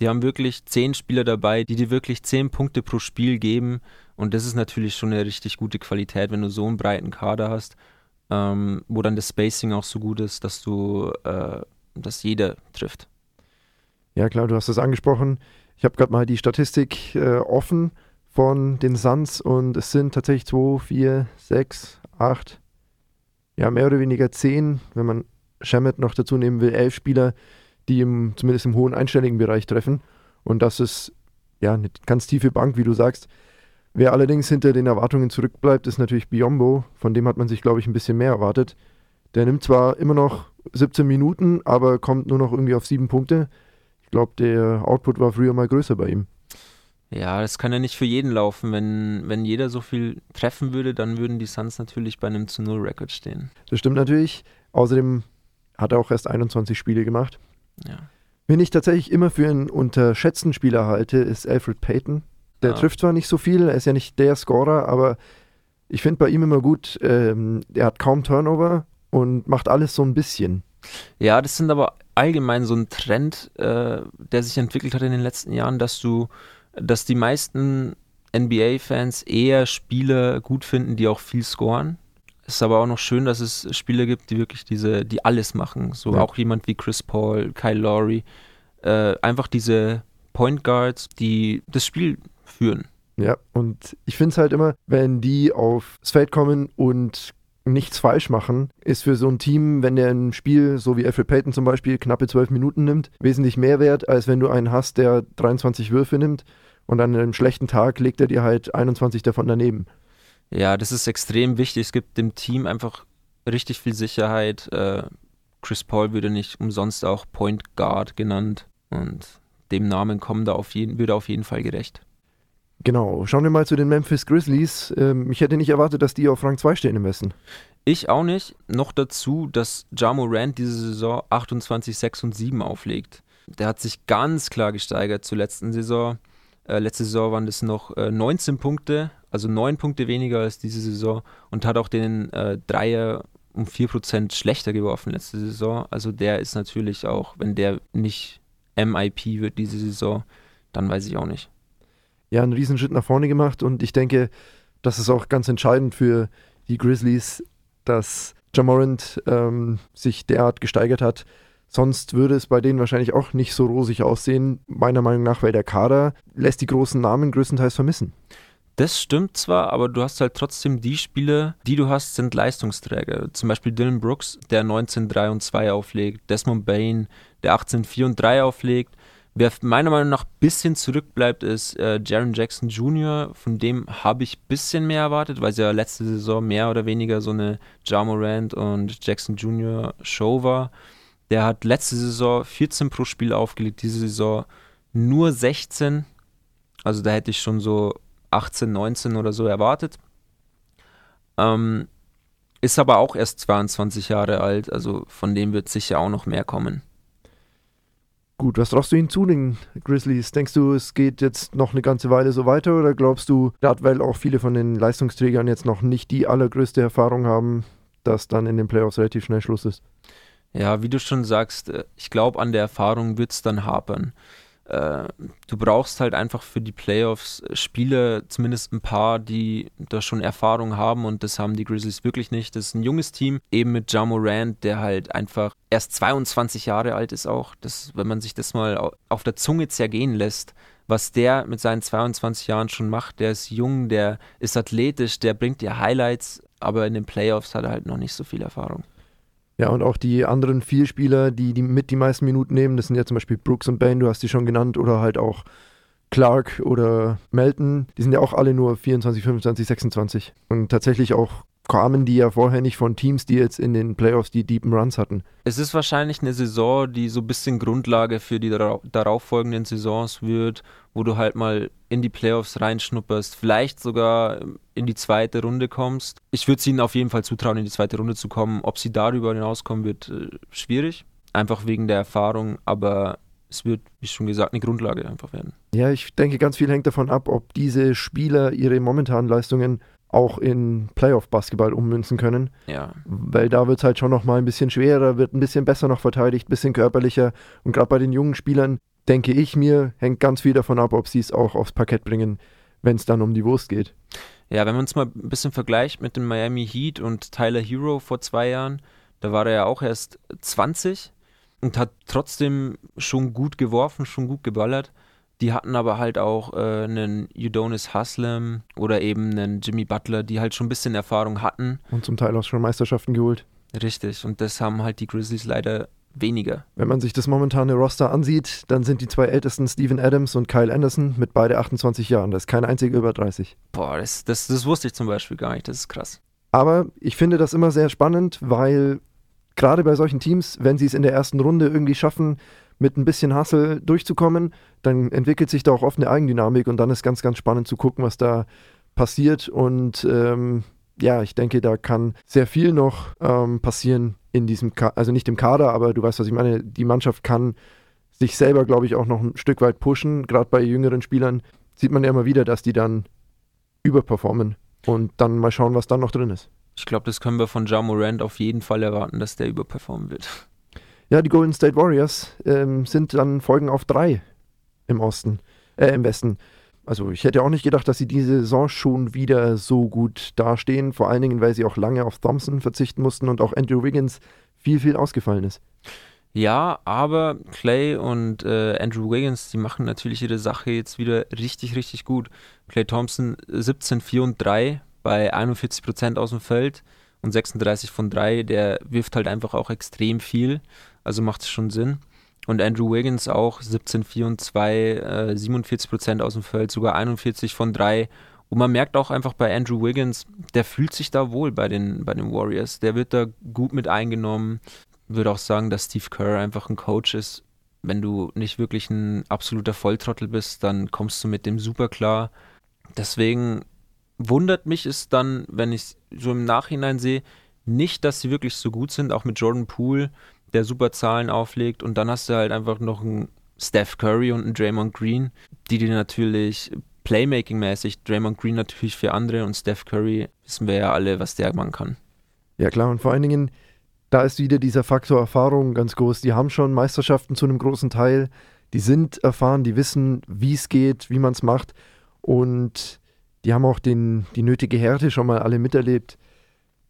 Die haben wirklich zehn Spieler dabei, die dir wirklich zehn Punkte pro Spiel geben. Und das ist natürlich schon eine richtig gute Qualität, wenn du so einen breiten Kader hast ähm, wo dann das Spacing auch so gut ist, dass du, äh, dass jeder trifft. Ja klar, du hast es angesprochen. Ich habe gerade mal die Statistik äh, offen von den Suns und es sind tatsächlich 2, 4, 6, 8, ja mehr oder weniger 10, wenn man Shamet noch dazu nehmen will, 11 Spieler, die im, zumindest im hohen einstelligen Bereich treffen. Und das ist ja eine ganz tiefe Bank, wie du sagst. Wer allerdings hinter den Erwartungen zurückbleibt, ist natürlich Biombo. Von dem hat man sich, glaube ich, ein bisschen mehr erwartet. Der nimmt zwar immer noch 17 Minuten, aber kommt nur noch irgendwie auf sieben Punkte. Ich glaube, der Output war früher mal größer bei ihm. Ja, das kann ja nicht für jeden laufen. Wenn, wenn jeder so viel treffen würde, dann würden die Suns natürlich bei einem zu Null Record stehen. Das stimmt natürlich. Außerdem hat er auch erst 21 Spiele gemacht. Ja. Wen ich tatsächlich immer für einen unterschätzten Spieler halte, ist Alfred Payton. Der ja. trifft zwar nicht so viel, er ist ja nicht der Scorer, aber Ich finde bei ihm immer gut, ähm, er hat kaum Turnover und macht alles so ein bisschen. Ja, das sind aber allgemein so ein Trend, äh, der sich entwickelt hat in den letzten Jahren, dass du, dass die meisten NBA-Fans eher Spieler gut finden, die auch viel scoren. Es ist aber auch noch schön, dass es Spieler gibt, die wirklich diese, die alles machen. So ja. auch jemand wie Chris Paul, Kyle Lowry. Äh, einfach diese Point Guards, die das Spiel führen. Ja, und ich finde es halt immer, wenn die aufs Feld kommen und nichts falsch machen, ist für so ein Team, wenn der ein Spiel, so wie Alfred Payton zum Beispiel, knappe zwölf Minuten nimmt, wesentlich mehr wert, als wenn du einen hast, der 23 Würfe nimmt und an einem schlechten Tag legt er dir halt 21 davon daneben. Ja, das ist extrem wichtig. Es gibt dem Team einfach richtig viel Sicherheit. Äh, Chris Paul würde nicht umsonst auch Point Guard genannt und dem Namen kommen da auf jeden, würde auf jeden Fall gerecht. Genau, schauen wir mal zu den Memphis Grizzlies. Ähm, ich hätte nicht erwartet, dass die auf Rang 2 stehen im Westen. Ich auch nicht. Noch dazu, dass Jamo Rand diese Saison 28, 6 und 7 auflegt. Der hat sich ganz klar gesteigert zur letzten Saison. Äh, letzte Saison waren das noch äh, 19 Punkte, also 9 Punkte weniger als diese Saison und hat auch den äh, Dreier um 4% schlechter geworfen letzte Saison. Also der ist natürlich auch, wenn der nicht MIP wird diese Saison, dann weiß ich auch nicht ja einen Riesenschritt nach vorne gemacht und ich denke, das ist auch ganz entscheidend für die Grizzlies, dass Jamorant ähm, sich derart gesteigert hat. Sonst würde es bei denen wahrscheinlich auch nicht so rosig aussehen, meiner Meinung nach, weil der Kader lässt die großen Namen größtenteils vermissen. Das stimmt zwar, aber du hast halt trotzdem die Spiele, die du hast, sind Leistungsträger. Zum Beispiel Dylan Brooks, der 19-3 und 2 auflegt, Desmond Bain, der 18-4 und 3 auflegt, Wer meiner Meinung nach ein bisschen zurückbleibt, ist äh, Jaron Jackson Jr. Von dem habe ich ein bisschen mehr erwartet, weil es ja letzte Saison mehr oder weniger so eine Ja Morant und Jackson Jr. Show war. Der hat letzte Saison 14 pro Spiel aufgelegt, diese Saison nur 16. Also da hätte ich schon so 18, 19 oder so erwartet. Ähm, ist aber auch erst 22 Jahre alt, also von dem wird sicher auch noch mehr kommen. Gut, was traust du ihnen zu, den Grizzlies? Denkst du, es geht jetzt noch eine ganze Weile so weiter oder glaubst du, gerade weil auch viele von den Leistungsträgern jetzt noch nicht die allergrößte Erfahrung haben, dass dann in den Playoffs relativ schnell Schluss ist? Ja, wie du schon sagst, äh, ich glaube, an der Erfahrung wird es dann hapern du brauchst halt einfach für die Playoffs Spieler, zumindest ein paar, die da schon Erfahrung haben und das haben die Grizzlies wirklich nicht. Das ist ein junges Team, eben mit Ja Morant, der halt einfach erst 22 Jahre alt ist auch. Das, wenn man sich das mal auf der Zunge zergehen lässt, was der mit seinen 22 Jahren schon macht, der ist jung, der ist athletisch, der bringt dir Highlights, aber in den Playoffs hat er halt noch nicht so viel Erfahrung. Ja, und auch die anderen vier Spieler, die, die mit die meisten Minuten nehmen, das sind ja zum Beispiel Brooks und Bain, du hast die schon genannt, oder halt auch Clark oder Melton, die sind ja auch alle nur 24, 25, 26. Und tatsächlich auch kamen die ja vorher nicht von Teams, die jetzt in den Playoffs die deepen Runs hatten. Es ist wahrscheinlich eine Saison, die so ein bisschen Grundlage für die darauffolgenden Saisons wird, wo du halt mal in die Playoffs reinschnupperst, vielleicht sogar in die zweite Runde kommst. Ich würde es ihnen auf jeden Fall zutrauen, in die zweite Runde zu kommen. Ob sie darüber hinauskommen, wird äh, schwierig, einfach wegen der Erfahrung, aber es wird, wie schon gesagt, eine Grundlage einfach werden. Ja, ich denke, ganz viel hängt davon ab, ob diese Spieler ihre momentanen Leistungen auch in Playoff-Basketball ummünzen können. Ja. Weil da wird es halt schon nochmal ein bisschen schwerer, wird ein bisschen besser noch verteidigt, ein bisschen körperlicher. Und gerade bei den jungen Spielern, denke ich mir, hängt ganz viel davon ab, ob sie es auch aufs Parkett bringen, wenn es dann um die Wurst geht. Ja, wenn man es mal ein bisschen vergleicht mit dem Miami Heat und Tyler Hero vor zwei Jahren, da war er ja auch erst 20 und hat trotzdem schon gut geworfen, schon gut geballert. Die hatten aber halt auch äh, einen Udonis Haslem oder eben einen Jimmy Butler, die halt schon ein bisschen Erfahrung hatten. Und zum Teil auch schon Meisterschaften geholt. Richtig, und das haben halt die Grizzlies leider weniger. Wenn man sich das momentane Roster ansieht, dann sind die zwei ältesten Steven Adams und Kyle Anderson mit beide 28 Jahren. Das ist kein einziger über 30. Boah, das, das, das wusste ich zum Beispiel gar nicht. Das ist krass. Aber ich finde das immer sehr spannend, weil gerade bei solchen Teams, wenn sie es in der ersten Runde irgendwie schaffen, mit ein bisschen Hassel durchzukommen, dann entwickelt sich da auch oft eine Eigendynamik und dann ist ganz, ganz spannend zu gucken, was da passiert. Und ähm, ja, ich denke, da kann sehr viel noch ähm, passieren in diesem, Ka also nicht im Kader, aber du weißt, was ich meine. Die Mannschaft kann sich selber, glaube ich, auch noch ein Stück weit pushen. Gerade bei jüngeren Spielern sieht man ja immer wieder, dass die dann überperformen. Und dann mal schauen, was dann noch drin ist. Ich glaube, das können wir von Ja Morant auf jeden Fall erwarten, dass der überperformen wird. Ja, die Golden State Warriors ähm, sind dann Folgen auf drei im Osten, äh, im Westen. Also ich hätte auch nicht gedacht, dass sie diese Saison schon wieder so gut dastehen. Vor allen Dingen, weil sie auch lange auf Thompson verzichten mussten und auch Andrew Wiggins viel, viel ausgefallen ist. Ja, aber Clay und äh, Andrew Wiggins, die machen natürlich ihre Sache jetzt wieder richtig, richtig gut. Clay Thompson 17, 4 und 3 bei 41 Prozent aus dem Feld und 36 von 3. Der wirft halt einfach auch extrem viel, also macht es schon Sinn. Und Andrew Wiggins auch 17, 4 und 2, äh, 47 Prozent aus dem Feld, sogar 41 von 3. Und man merkt auch einfach bei Andrew Wiggins, der fühlt sich da wohl bei den, bei den Warriors. Der wird da gut mit eingenommen würde auch sagen, dass Steve Kerr einfach ein Coach ist. Wenn du nicht wirklich ein absoluter Volltrottel bist, dann kommst du mit dem super klar. Deswegen wundert mich es dann, wenn ich so im Nachhinein sehe, nicht, dass sie wirklich so gut sind, auch mit Jordan Poole, der super Zahlen auflegt. Und dann hast du halt einfach noch einen Steph Curry und einen Draymond Green, die dir natürlich Playmaking-mäßig, Draymond Green natürlich für andere und Steph Curry wissen wir ja alle, was der machen kann. Ja klar, und vor allen Dingen, da ist wieder dieser Faktor Erfahrung ganz groß. Die haben schon Meisterschaften zu einem großen Teil. Die sind erfahren, die wissen, wie es geht, wie man es macht. Und die haben auch den, die nötige Härte schon mal alle miterlebt,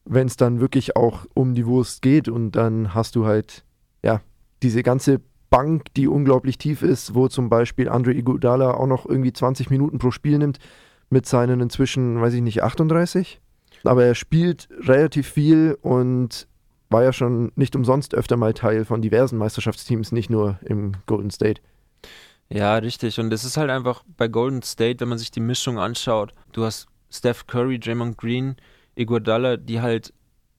wenn es dann wirklich auch um die Wurst geht. Und dann hast du halt, ja, diese ganze Bank, die unglaublich tief ist, wo zum Beispiel Andre Iguodala auch noch irgendwie 20 Minuten pro Spiel nimmt, mit seinen inzwischen, weiß ich nicht, 38. Aber er spielt relativ viel und war ja schon nicht umsonst öfter mal Teil von diversen Meisterschaftsteams, nicht nur im Golden State. Ja, richtig. Und es ist halt einfach bei Golden State, wenn man sich die Mischung anschaut, du hast Steph Curry, Draymond Green, Iguodala, die halt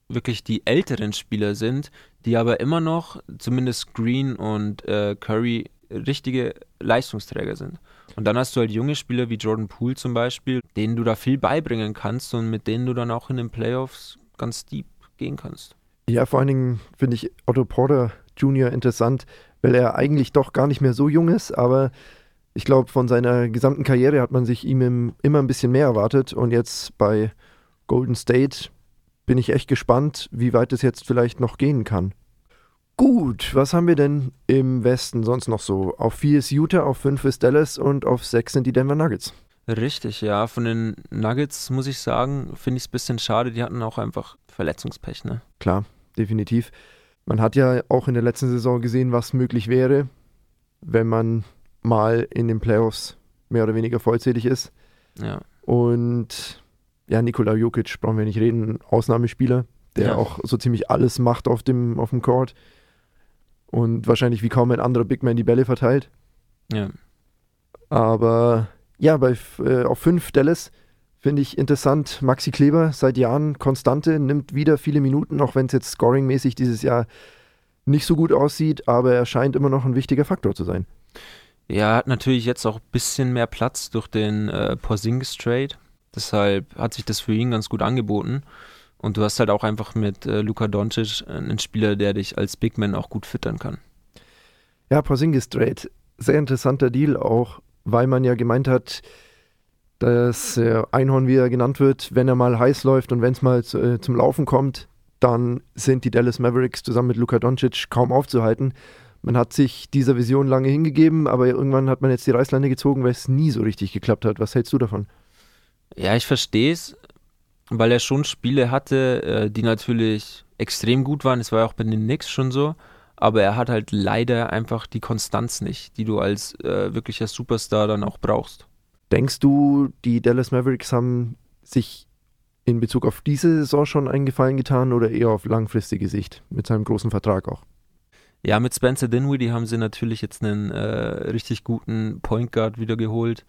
wirklich die älteren Spieler sind, die aber immer noch, zumindest Green und äh, Curry, richtige Leistungsträger sind. Und dann hast du halt junge Spieler wie Jordan Poole zum Beispiel, denen du da viel beibringen kannst und mit denen du dann auch in den Playoffs ganz deep gehen kannst. Ja, vor allen Dingen finde ich Otto Porter Jr. interessant, weil er eigentlich doch gar nicht mehr so jung ist, aber ich glaube, von seiner gesamten Karriere hat man sich ihm immer ein bisschen mehr erwartet und jetzt bei Golden State bin ich echt gespannt, wie weit es jetzt vielleicht noch gehen kann. Gut, was haben wir denn im Westen sonst noch so? Auf 4 ist Utah, auf 5 ist Dallas und auf 6 sind die Denver Nuggets. Richtig, ja. Von den Nuggets muss ich sagen, finde ich es ein bisschen schade. Die hatten auch einfach Verletzungspech, ne? Klar, definitiv. Man hat ja auch in der letzten Saison gesehen, was möglich wäre, wenn man mal in den Playoffs mehr oder weniger vollzählig ist. Ja. Und ja, Nikola Jokic brauchen wir nicht reden, Ausnahmespieler, der ja. auch so ziemlich alles macht auf dem, auf dem Court und wahrscheinlich wie kaum ein anderer Big Man die Bälle verteilt. Ja. Aber ja, bei, äh, auf 5 Dallas Finde ich interessant. Maxi Kleber seit Jahren Konstante, nimmt wieder viele Minuten, auch wenn es jetzt scoringmäßig dieses Jahr nicht so gut aussieht, aber er scheint immer noch ein wichtiger Faktor zu sein. Ja, hat natürlich jetzt auch ein bisschen mehr Platz durch den äh, Porzingis Trade. Deshalb hat sich das für ihn ganz gut angeboten. Und du hast halt auch einfach mit äh, Luka Doncic einen Spieler, der dich als Big Man auch gut füttern kann. Ja, Porzingis Trade, sehr interessanter Deal auch, weil man ja gemeint hat, das äh, Einhorn, wie er genannt wird, wenn er mal heiß läuft und wenn es mal zu, äh, zum Laufen kommt, dann sind die Dallas Mavericks zusammen mit Luka Doncic kaum aufzuhalten. Man hat sich dieser Vision lange hingegeben, aber irgendwann hat man jetzt die Reißleine gezogen, weil es nie so richtig geklappt hat. Was hältst du davon? Ja, ich verstehe es, weil er schon Spiele hatte, äh, die natürlich extrem gut waren. Es war ja auch bei den Knicks schon so. Aber er hat halt leider einfach die Konstanz nicht, die du als äh, wirklicher Superstar dann auch brauchst. Denkst du, die Dallas Mavericks haben sich in Bezug auf diese Saison schon einen Gefallen getan oder eher auf langfristige Sicht mit seinem großen Vertrag auch? Ja, mit Spencer Dinwiddie haben sie natürlich jetzt einen äh, richtig guten Point Guard wieder geholt.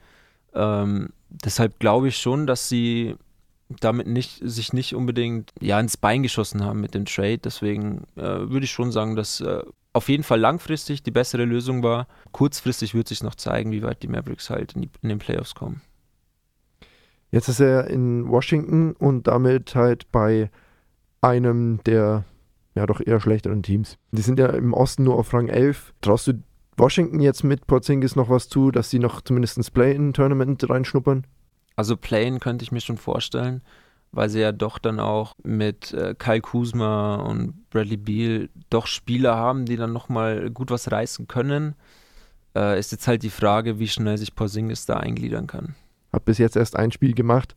Ähm, deshalb glaube ich schon, dass sie damit nicht, sich nicht unbedingt ja, ins Bein geschossen haben mit dem Trade. Deswegen äh, würde ich schon sagen, dass äh, auf jeden Fall langfristig die bessere Lösung war. Kurzfristig wird sich noch zeigen, wie weit die Mavericks halt in, die, in den Playoffs kommen. Jetzt ist er in Washington und damit halt bei einem der ja doch eher schlechteren Teams. Die sind ja im Osten nur auf Rang 11. Traust du Washington jetzt mit Porzingis noch was zu, dass sie noch zumindest ins Play-In-Tournament reinschnuppern? Also Playen könnte ich mir schon vorstellen, weil sie ja doch dann auch mit äh, Kyle Kuzma und Bradley Beal doch Spieler haben, die dann nochmal gut was reißen können. Äh, ist jetzt halt die Frage, wie schnell sich Porzingis da eingliedern kann. Hab bis jetzt erst ein Spiel gemacht.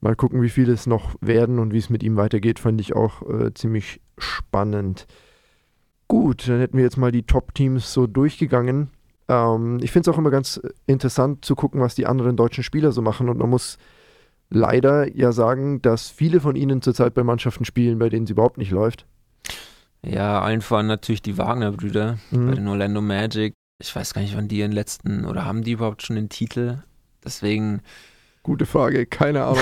Mal gucken, wie viele es noch werden und wie es mit ihm weitergeht, fand ich auch äh, ziemlich spannend. Gut, dann hätten wir jetzt mal die Top-Teams so durchgegangen. Ähm, ich finde es auch immer ganz interessant zu gucken, was die anderen deutschen Spieler so machen. Und man muss leider ja sagen, dass viele von ihnen zurzeit bei Mannschaften spielen, bei denen es überhaupt nicht läuft. Ja, allen voran natürlich die Wagner-Brüder mhm. bei den Orlando Magic. Ich weiß gar nicht, wann die ihren letzten oder haben die überhaupt schon den Titel? Deswegen. Gute Frage, keine Ahnung.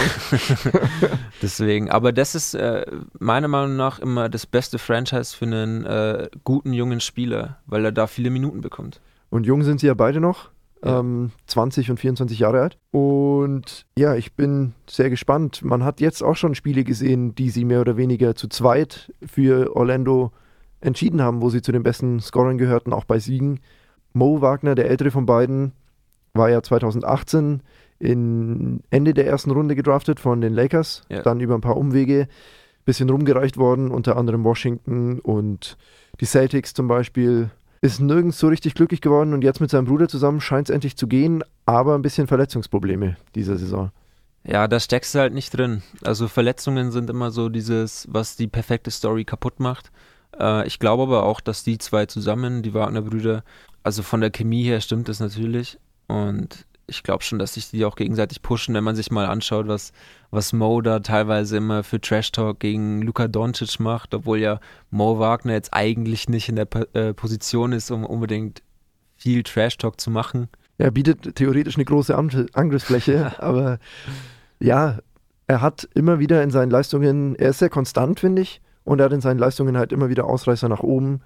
Deswegen, aber das ist äh, meiner Meinung nach immer das beste Franchise für einen äh, guten jungen Spieler, weil er da viele Minuten bekommt. Und jung sind sie ja beide noch, ja. ähm, 20 und 24 Jahre alt. Und ja, ich bin sehr gespannt. Man hat jetzt auch schon Spiele gesehen, die sie mehr oder weniger zu zweit für Orlando entschieden haben, wo sie zu den besten Scorern gehörten, auch bei Siegen. Mo Wagner, der ältere von beiden, war ja 2018 in Ende der ersten Runde gedraftet von den Lakers, ja. dann über ein paar Umwege bisschen rumgereicht worden, unter anderem Washington und die Celtics zum Beispiel. Ist nirgends so richtig glücklich geworden und jetzt mit seinem Bruder zusammen scheint es endlich zu gehen, aber ein bisschen Verletzungsprobleme dieser Saison. Ja, da steckst du halt nicht drin. Also Verletzungen sind immer so dieses, was die perfekte Story kaputt macht. Äh, ich glaube aber auch, dass die zwei zusammen, die Wagner-Brüder, also von der Chemie her stimmt es natürlich. Und ich glaube schon, dass sich die auch gegenseitig pushen, wenn man sich mal anschaut, was, was Mo da teilweise immer für Trash Talk gegen Luka Doncic macht, obwohl ja Mo Wagner jetzt eigentlich nicht in der äh, Position ist, um unbedingt viel Trash Talk zu machen. Er bietet theoretisch eine große Angriffsfläche, aber ja, er hat immer wieder in seinen Leistungen, er ist sehr konstant, finde ich, und er hat in seinen Leistungen halt immer wieder Ausreißer nach oben.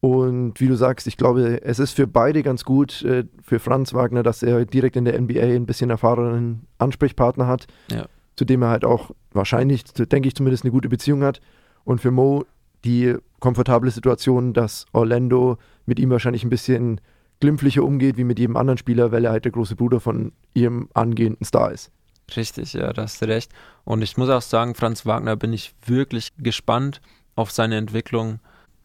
Und wie du sagst, ich glaube, es ist für beide ganz gut, äh, für Franz Wagner, dass er direkt in der NBA ein bisschen erfahrenen Ansprechpartner hat, ja. zu dem er halt auch wahrscheinlich, denke ich zumindest, eine gute Beziehung hat. Und für Mo die komfortable Situation, dass Orlando mit ihm wahrscheinlich ein bisschen glimpflicher umgeht wie mit jedem anderen Spieler, weil er halt der große Bruder von ihrem angehenden Star ist. Richtig, ja, da hast du recht. Und ich muss auch sagen, Franz Wagner bin ich wirklich gespannt auf seine Entwicklung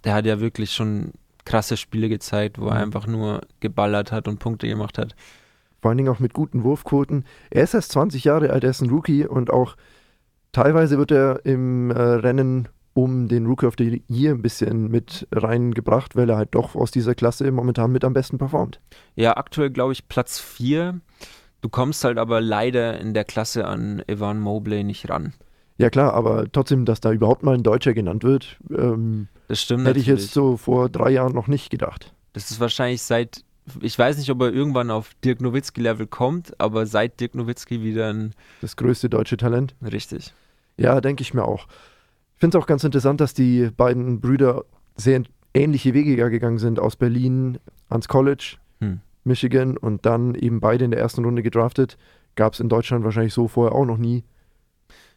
der hat ja wirklich schon krasse Spiele gezeigt, wo er mhm. einfach nur geballert hat und Punkte gemacht hat. Vor allen Dingen auch mit guten Wurfquoten. Er ist erst 20 Jahre alt, er ist ein Rookie und auch teilweise wird er im äh, Rennen um den Rookie of the Year ein bisschen mit reingebracht, weil er halt doch aus dieser Klasse momentan mit am besten performt. Ja, aktuell glaube ich Platz 4. Du kommst halt aber leider in der Klasse an Evan Mobley nicht ran. Ja klar, aber trotzdem, dass da überhaupt mal ein Deutscher genannt wird, ähm, das stimmt hätte natürlich. ich jetzt so vor drei Jahren noch nicht gedacht. Das ist wahrscheinlich seit, ich weiß nicht, ob er irgendwann auf Dirk Nowitzki-Level kommt, aber seit Dirk Nowitzki wieder ein... Das größte deutsche Talent. Richtig. Ja, denke ich mir auch. Ich finde es auch ganz interessant, dass die beiden Brüder sehr ähnliche Wege gegangen sind, aus Berlin ans College, hm. Michigan und dann eben beide in der ersten Runde gedraftet. Gab es in Deutschland wahrscheinlich so vorher auch noch nie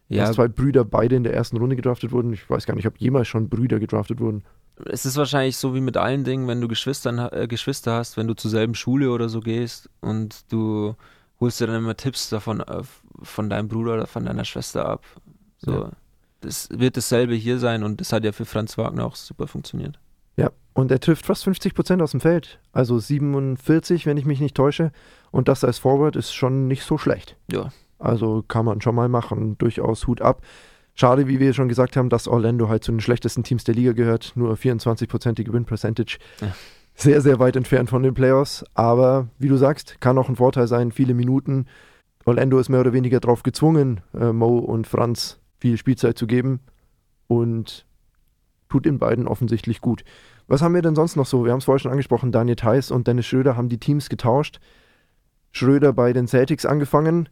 ja. dass zwei Brüder beide in der ersten Runde gedraftet wurden. Ich weiß gar nicht, ob jemals schon Brüder gedraftet wurden. Es ist wahrscheinlich so wie mit allen Dingen, wenn du Geschwistern, äh, Geschwister hast, wenn du zur selben Schule oder so gehst und du holst dir dann immer Tipps davon äh, von deinem Bruder oder von deiner Schwester ab. So, ja. das wird dasselbe hier sein und das hat ja für Franz Wagner auch super funktioniert. Ja, und er trifft fast 50 Prozent aus dem Feld. Also 47, wenn ich mich nicht täusche. Und das als Forward ist schon nicht so schlecht. Ja, also kann man schon mal machen, durchaus Hut ab. Schade, wie wir schon gesagt haben, dass Orlando halt zu den schlechtesten Teams der Liga gehört. Nur 24-prozentige Win-Percentage. Ja. Sehr, sehr weit entfernt von den Playoffs. Aber wie du sagst, kann auch ein Vorteil sein. Viele Minuten. Orlando ist mehr oder weniger darauf gezwungen, äh, Mo und Franz viel Spielzeit zu geben. Und tut den beiden offensichtlich gut. Was haben wir denn sonst noch so? Wir haben es vorher schon angesprochen. Daniel Theiss und Dennis Schröder haben die Teams getauscht. Schröder bei den Celtics angefangen,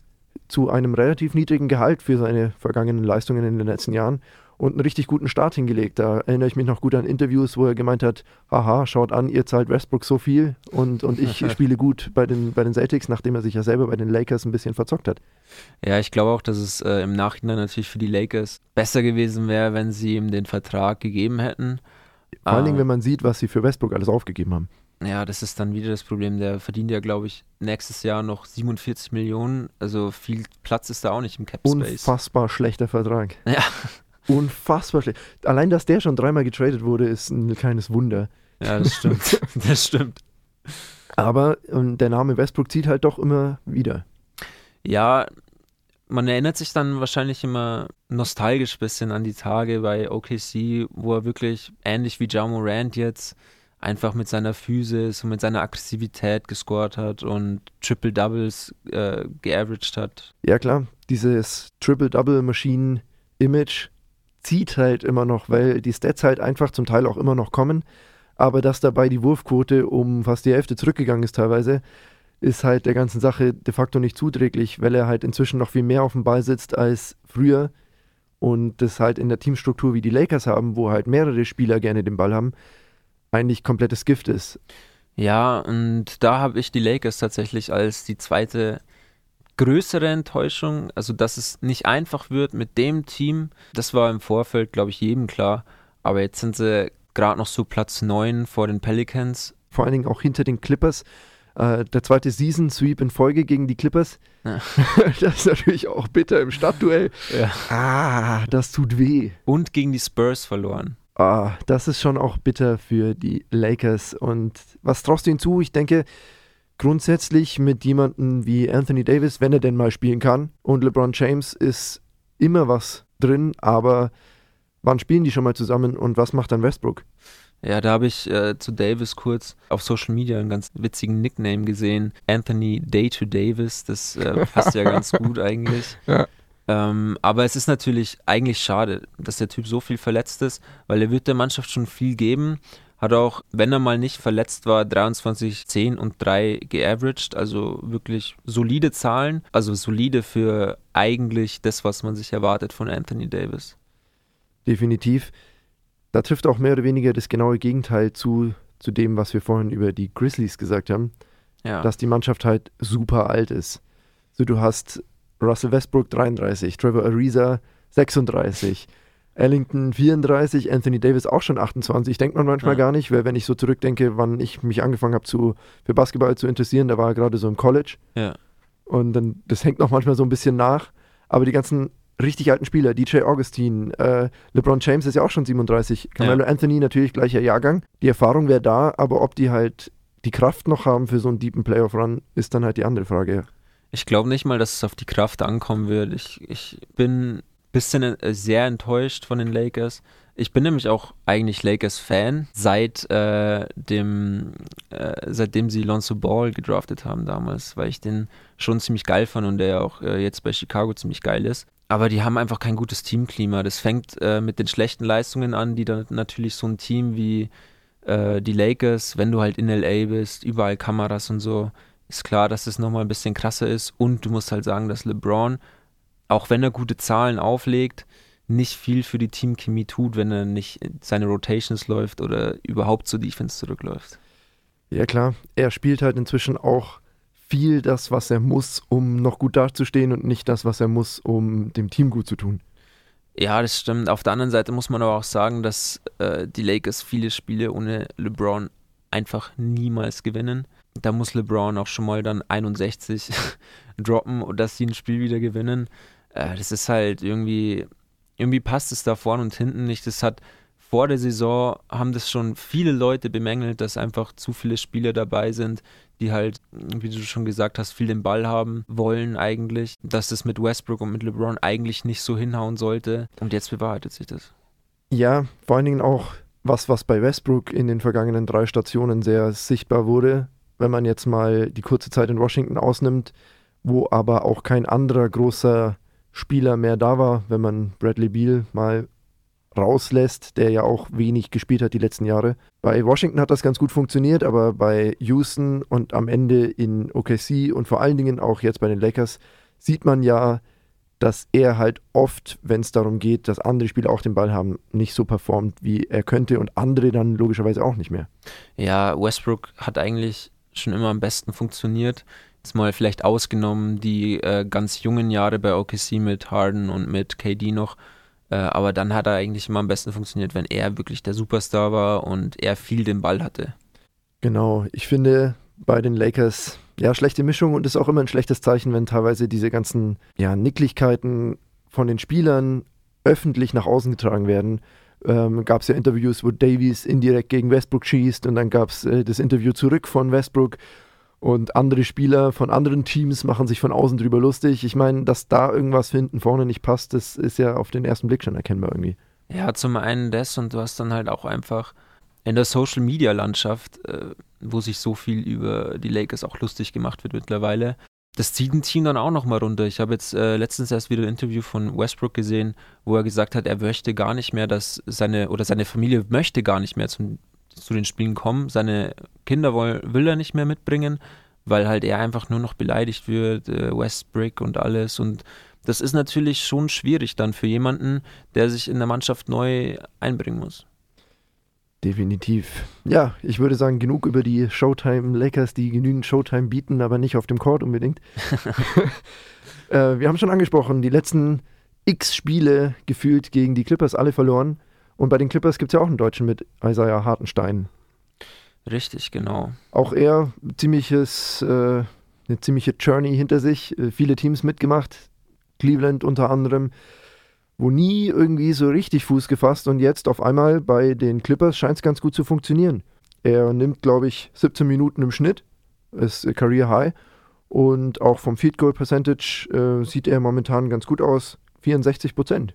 zu einem relativ niedrigen Gehalt für seine vergangenen Leistungen in den letzten Jahren und einen richtig guten Start hingelegt. Da erinnere ich mich noch gut an Interviews, wo er gemeint hat, haha, schaut an, ihr zahlt Westbrook so viel und, und ich spiele gut bei den, bei den Celtics, nachdem er sich ja selber bei den Lakers ein bisschen verzockt hat. Ja, ich glaube auch, dass es äh, im Nachhinein natürlich für die Lakers besser gewesen wäre, wenn sie ihm den Vertrag gegeben hätten. Vor allen Dingen, ah. wenn man sieht, was sie für Westbrook alles aufgegeben haben. Ja, das ist dann wieder das Problem. Der verdient ja, glaube ich, nächstes Jahr noch 47 Millionen. Also viel Platz ist da auch nicht im Cap Space. Unfassbar schlechter Vertrag. Ja. Unfassbar schlecht. Allein, dass der schon dreimal getradet wurde, ist ein kleines Wunder. Ja, das stimmt. das stimmt. Aber und der Name Westbrook zieht halt doch immer wieder. Ja, man erinnert sich dann wahrscheinlich immer nostalgisch ein bisschen an die Tage bei OKC, wo er wirklich ähnlich wie Ja Morant jetzt einfach mit seiner Physis und mit seiner Aggressivität gescored hat und Triple Doubles äh, geaveraged hat. Ja klar, dieses Triple Double Maschinen Image zieht halt immer noch, weil die Stats halt einfach zum Teil auch immer noch kommen, aber dass dabei die Wurfquote um fast die Hälfte zurückgegangen ist teilweise, ist halt der ganzen Sache de facto nicht zuträglich, weil er halt inzwischen noch viel mehr auf dem Ball sitzt als früher. Und das halt in der Teamstruktur wie die Lakers haben, wo halt mehrere Spieler gerne den Ball haben, eigentlich komplettes Gift ist. Ja, und da habe ich die Lakers tatsächlich als die zweite größere Enttäuschung. Also, dass es nicht einfach wird mit dem Team, das war im Vorfeld, glaube ich, jedem klar. Aber jetzt sind sie gerade noch so Platz 9 vor den Pelicans. Vor allen Dingen auch hinter den Clippers. Äh, der zweite Season-Sweep in Folge gegen die Clippers. Ja. das ist natürlich auch bitter im Stadtduell. Ja. Ah, das tut weh. Und gegen die Spurs verloren. Ah, das ist schon auch bitter für die Lakers. Und was traust du ihnen zu? Ich denke, grundsätzlich mit jemandem wie Anthony Davis, wenn er denn mal spielen kann, und LeBron James ist immer was drin, aber wann spielen die schon mal zusammen und was macht dann Westbrook? Ja, da habe ich äh, zu Davis kurz auf Social Media einen ganz witzigen Nickname gesehen. Anthony Day to Davis. Das äh, passt ja ganz gut eigentlich. Ja. Ähm, aber es ist natürlich eigentlich schade, dass der Typ so viel verletzt ist, weil er wird der Mannschaft schon viel geben. Hat auch, wenn er mal nicht verletzt war, 23, 10 und 3 geaveraged, also wirklich solide Zahlen, also solide für eigentlich das, was man sich erwartet von Anthony Davis. Definitiv. Da trifft auch mehr oder weniger das genaue Gegenteil zu, zu dem, was wir vorhin über die Grizzlies gesagt haben. Ja. Dass die Mannschaft halt super alt ist. So, du hast Russell Westbrook 33, Trevor Ariza 36, Ellington 34, Anthony Davis auch schon 28. Denkt man manchmal ja. gar nicht, weil wenn ich so zurückdenke, wann ich mich angefangen habe für Basketball zu interessieren, da war er gerade so im College. Ja. Und dann, das hängt noch manchmal so ein bisschen nach. Aber die ganzen richtig alten Spieler, DJ Augustin, äh, LeBron James ist ja auch schon 37, Carmelo ja. Anthony natürlich gleicher Jahrgang. Die Erfahrung wäre da, aber ob die halt die Kraft noch haben für so einen deepen Playoff-Run, ist dann halt die andere Frage. Ich glaube nicht mal, dass es auf die Kraft ankommen wird. Ich, ich bin ein bisschen äh, sehr enttäuscht von den Lakers. Ich bin nämlich auch eigentlich Lakers-Fan, seit äh, äh, seitdem sie Lonzo Ball gedraftet haben damals, weil ich den schon ziemlich geil fand und der ja auch äh, jetzt bei Chicago ziemlich geil ist. Aber die haben einfach kein gutes Teamklima. Das fängt äh, mit den schlechten Leistungen an, die dann natürlich so ein Team wie äh, die Lakers, wenn du halt in LA bist, überall Kameras und so, ist klar, dass es nochmal ein bisschen krasser ist. Und du musst halt sagen, dass LeBron, auch wenn er gute Zahlen auflegt, nicht viel für die Teamchemie tut, wenn er nicht seine Rotations läuft oder überhaupt zur Defense zurückläuft. Ja klar, er spielt halt inzwischen auch viel das, was er muss, um noch gut dazustehen und nicht das, was er muss, um dem Team gut zu tun. Ja, das stimmt. Auf der anderen Seite muss man aber auch sagen, dass äh, die Lakers viele Spiele ohne LeBron einfach niemals gewinnen da muss LeBron auch schon mal dann 61 droppen dass sie ein Spiel wieder gewinnen. Äh, das ist halt irgendwie, irgendwie passt es da vorne und hinten nicht. Das hat vor der Saison haben das schon viele Leute bemängelt, dass einfach zu viele Spieler dabei sind, die halt, wie du schon gesagt hast, viel den Ball haben wollen eigentlich, dass das mit Westbrook und mit LeBron eigentlich nicht so hinhauen sollte. Und jetzt bewahrheitet sich das. Ja, vor allen Dingen auch was, was bei Westbrook in den vergangenen drei Stationen sehr sichtbar wurde, wenn man jetzt mal die kurze Zeit in Washington ausnimmt, wo aber auch kein anderer großer Spieler mehr da war, wenn man Bradley Beal mal rauslässt, der ja auch wenig gespielt hat die letzten Jahre. Bei Washington hat das ganz gut funktioniert, aber bei Houston und am Ende in OKC und vor allen Dingen auch jetzt bei den Lakers sieht man ja, dass er halt oft, wenn es darum geht, dass andere Spieler auch den Ball haben, nicht so performt, wie er könnte und andere dann logischerweise auch nicht mehr. Ja, Westbrook hat eigentlich schon immer am besten funktioniert. Jetzt mal vielleicht ausgenommen die äh, ganz jungen Jahre bei OKC mit Harden und mit KD noch. Äh, aber dann hat er eigentlich immer am besten funktioniert, wenn er wirklich der Superstar war und er viel den Ball hatte. Genau, ich finde bei den Lakers ja schlechte Mischung und ist auch immer ein schlechtes Zeichen, wenn teilweise diese ganzen ja, Nicklichkeiten von den Spielern öffentlich nach außen getragen werden. Ähm, gab es ja Interviews, wo Davies indirekt gegen Westbrook schießt und dann gab es äh, das Interview zurück von Westbrook und andere Spieler von anderen Teams machen sich von außen drüber lustig. Ich meine, dass da irgendwas hinten vorne nicht passt, das ist ja auf den ersten Blick schon erkennbar irgendwie. Ja, zum einen das und du hast dann halt auch einfach in der Social Media Landschaft, äh, wo sich so viel über die Lakers auch lustig gemacht wird mittlerweile, das zieht ein Team dann auch nochmal runter. Ich habe jetzt äh, letztens erst wieder ein Interview von Westbrook gesehen, wo er gesagt hat, er möchte gar nicht mehr, dass seine oder seine Familie möchte gar nicht mehr zum, zu den Spielen kommen. Seine Kinder will, will er nicht mehr mitbringen, weil halt er einfach nur noch beleidigt wird, äh, Westbrook und alles. Und das ist natürlich schon schwierig dann für jemanden, der sich in der Mannschaft neu einbringen muss. Definitiv. Ja, ich würde sagen, genug über die Showtime Lakers, die genügend Showtime bieten, aber nicht auf dem Court unbedingt. äh, wir haben schon angesprochen, die letzten x Spiele gefühlt gegen die Clippers alle verloren. Und bei den Clippers gibt es ja auch einen Deutschen mit Isaiah Hartenstein. Richtig, genau. Auch er ziemliches, äh, eine ziemliche Journey hinter sich, äh, viele Teams mitgemacht, Cleveland unter anderem wo nie irgendwie so richtig Fuß gefasst und jetzt auf einmal bei den Clippers scheint es ganz gut zu funktionieren. Er nimmt, glaube ich, 17 Minuten im Schnitt, ist Career High und auch vom Field Goal Percentage äh, sieht er momentan ganz gut aus, 64 Prozent.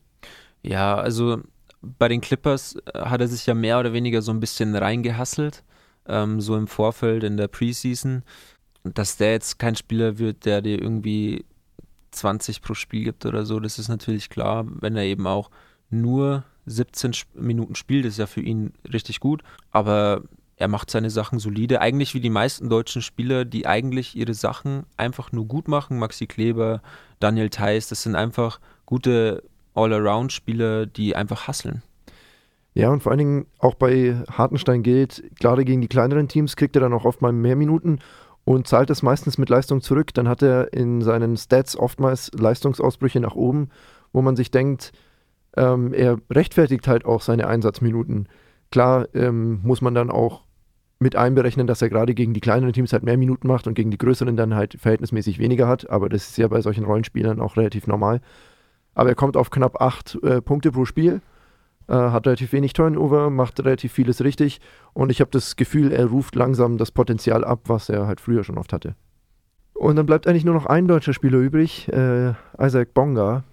Ja, also bei den Clippers äh, hat er sich ja mehr oder weniger so ein bisschen reingehasselt, ähm, so im Vorfeld in der Preseason. Dass der jetzt kein Spieler wird, der dir irgendwie 20 pro Spiel gibt oder so, das ist natürlich klar, wenn er eben auch nur 17 Minuten spielt, ist ja für ihn richtig gut, aber er macht seine Sachen solide, eigentlich wie die meisten deutschen Spieler, die eigentlich ihre Sachen einfach nur gut machen, Maxi Kleber, Daniel Theiss, das sind einfach gute All-Around-Spieler, die einfach hasseln. Ja, und vor allen Dingen auch bei Hartenstein gilt, gerade gegen die kleineren Teams kriegt er dann auch oft mal mehr Minuten und zahlt es meistens mit Leistung zurück. Dann hat er in seinen Stats oftmals Leistungsausbrüche nach oben, wo man sich denkt, ähm, er rechtfertigt halt auch seine Einsatzminuten. Klar ähm, muss man dann auch mit einberechnen, dass er gerade gegen die kleineren Teams halt mehr Minuten macht und gegen die größeren dann halt verhältnismäßig weniger hat. Aber das ist ja bei solchen Rollenspielern auch relativ normal. Aber er kommt auf knapp acht äh, Punkte pro Spiel äh, hat relativ wenig Turnover, macht relativ vieles richtig und ich habe das Gefühl, er ruft langsam das Potenzial ab, was er halt früher schon oft hatte. Und dann bleibt eigentlich nur noch ein deutscher Spieler übrig, äh, Isaac Bonga.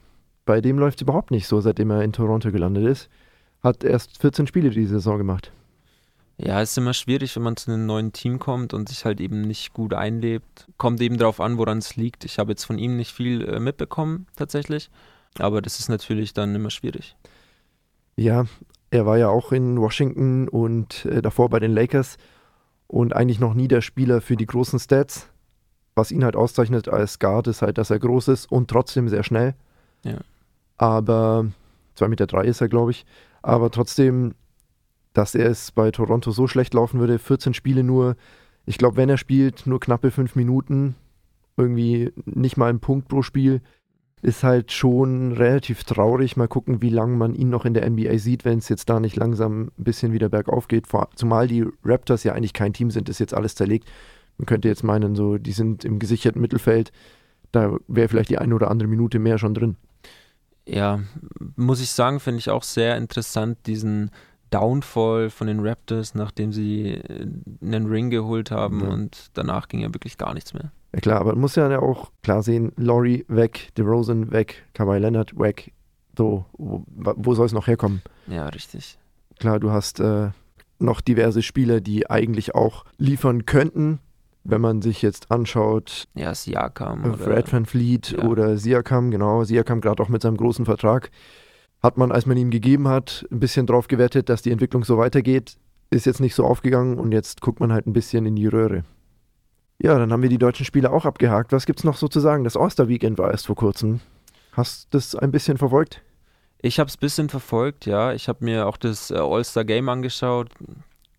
Bei dem läuft es überhaupt nicht so, seitdem er in Toronto gelandet ist. Hat erst 14 Spiele diese Saison gemacht. Ja, es ist immer schwierig, wenn man zu einem neuen Team kommt und sich halt eben nicht gut einlebt. Kommt eben darauf an, woran es liegt. Ich habe jetzt von ihm nicht viel äh, mitbekommen, tatsächlich. Aber das ist natürlich dann immer schwierig. Ja, er war ja auch in Washington und äh, davor bei den Lakers und eigentlich noch nie der Spieler für die großen Stats. Was ihn halt auszeichnet als Guard ist halt, dass er groß ist und trotzdem sehr schnell. Ja. Aber 2,3 Meter drei ist er, glaube ich. Aber trotzdem, dass er es bei Toronto so schlecht laufen würde, 14 Spiele nur. Ich glaube, wenn er spielt, nur knappe fünf Minuten, irgendwie nicht mal einen Punkt pro Spiel ist halt schon relativ traurig. Mal gucken, wie lange man ihn noch in der NBA sieht, wenn es jetzt da nicht langsam ein bisschen wieder bergauf geht. Zumal die Raptors ja eigentlich kein Team sind, ist jetzt alles zerlegt. Man könnte jetzt meinen, so, die sind im gesicherten Mittelfeld. Da wäre vielleicht die eine oder andere Minute mehr schon drin. Ja, muss ich sagen, finde ich auch sehr interessant, diesen Downfall von den Raptors, nachdem sie äh, einen Ring geholt haben ja. und danach ging ja wirklich gar nichts mehr. Ja klar, aber man muss ja auch klar sehen, Laurie weg, DeRozan weg, Kawhi Leonard weg. So, wo, wo soll es noch herkommen? Ja, richtig. Klar, du hast äh, noch diverse Spieler, die eigentlich auch liefern könnten, wenn man sich jetzt anschaut. Ja, Siakam. Äh, Fred Van Fleet ja. oder Siakam, genau. Siakam gerade auch mit seinem großen Vertrag. Hat man, als man ihm gegeben hat, ein bisschen drauf gewettet, dass die Entwicklung so weitergeht. Ist jetzt nicht so aufgegangen und jetzt guckt man halt ein bisschen in die Röhre. Ja, dann haben wir die deutschen Spiele auch abgehakt. Was gibt es noch so zu sagen? Das Oster-Weekend war erst vor kurzem. Hast du das ein bisschen verfolgt? Ich habe es ein bisschen verfolgt, ja. Ich habe mir auch das äh, All-Star-Game angeschaut.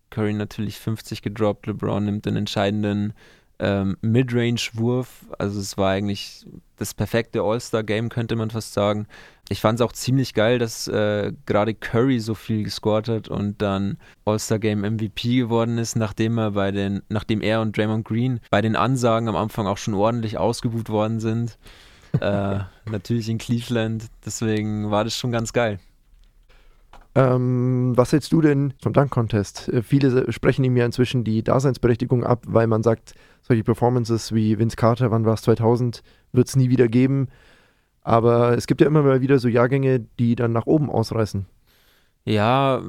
Curry natürlich 50 gedroppt, LeBron nimmt den entscheidenden ähm, Midrange-Wurf. Also es war eigentlich das perfekte All-Star-Game, könnte man fast sagen. Ich fand es auch ziemlich geil, dass äh, gerade Curry so viel gescored hat und dann All-Star-Game MVP geworden ist, nachdem er bei den, nachdem er und Draymond Green bei den Ansagen am Anfang auch schon ordentlich ausgebucht worden sind. äh, natürlich in Cleveland. Deswegen war das schon ganz geil. Ähm, was hältst du denn vom Dunk-Contest? Äh, viele sprechen ihm ja inzwischen die Daseinsberechtigung ab, weil man sagt, solche Performances wie Vince Carter, wann war es 2000, wird es nie wieder geben. Aber es gibt ja immer mal wieder so Jahrgänge, die dann nach oben ausreißen. Ja,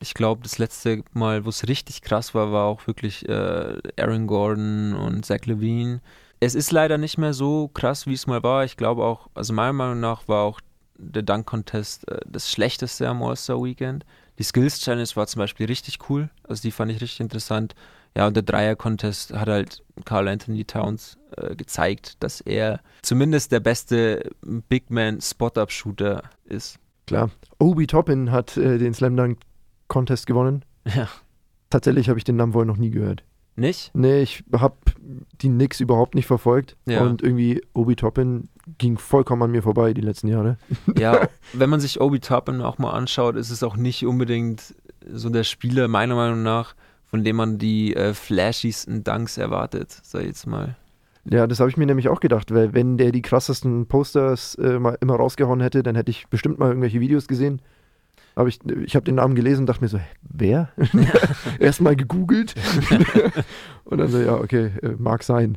ich glaube, das letzte Mal, wo es richtig krass war, war auch wirklich äh, Aaron Gordon und Zach Levine. Es ist leider nicht mehr so krass, wie es mal war. Ich glaube auch, also meiner Meinung nach war auch der Dunk Contest äh, das schlechteste am All-Star Weekend. Die Skills Challenge war zum Beispiel richtig cool, also die fand ich richtig interessant. Ja, und der Dreier-Contest hat halt Carl Anthony Towns äh, gezeigt, dass er zumindest der beste Big Man Spot-Up-Shooter ist. Klar. Obi Toppin hat äh, den Slam Dunk Contest gewonnen. Ja. Tatsächlich habe ich den Namen wohl noch nie gehört. Nicht? Nee, ich habe die Knicks überhaupt nicht verfolgt. Ja. Und irgendwie Obi Toppin ging vollkommen an mir vorbei die letzten Jahre. Ja, wenn man sich Obi Toppin auch mal anschaut, ist es auch nicht unbedingt so der Spieler, meiner Meinung nach, von dem man die äh, flashiesten Dunks erwartet, sag ich jetzt mal. Ja, das habe ich mir nämlich auch gedacht, weil wenn der die krassesten Posters äh, mal immer rausgehauen hätte, dann hätte ich bestimmt mal irgendwelche Videos gesehen. Aber ich, ich habe den Namen gelesen und dachte mir so, wer? Erstmal gegoogelt. und dann so, ja, okay, äh, mag sein.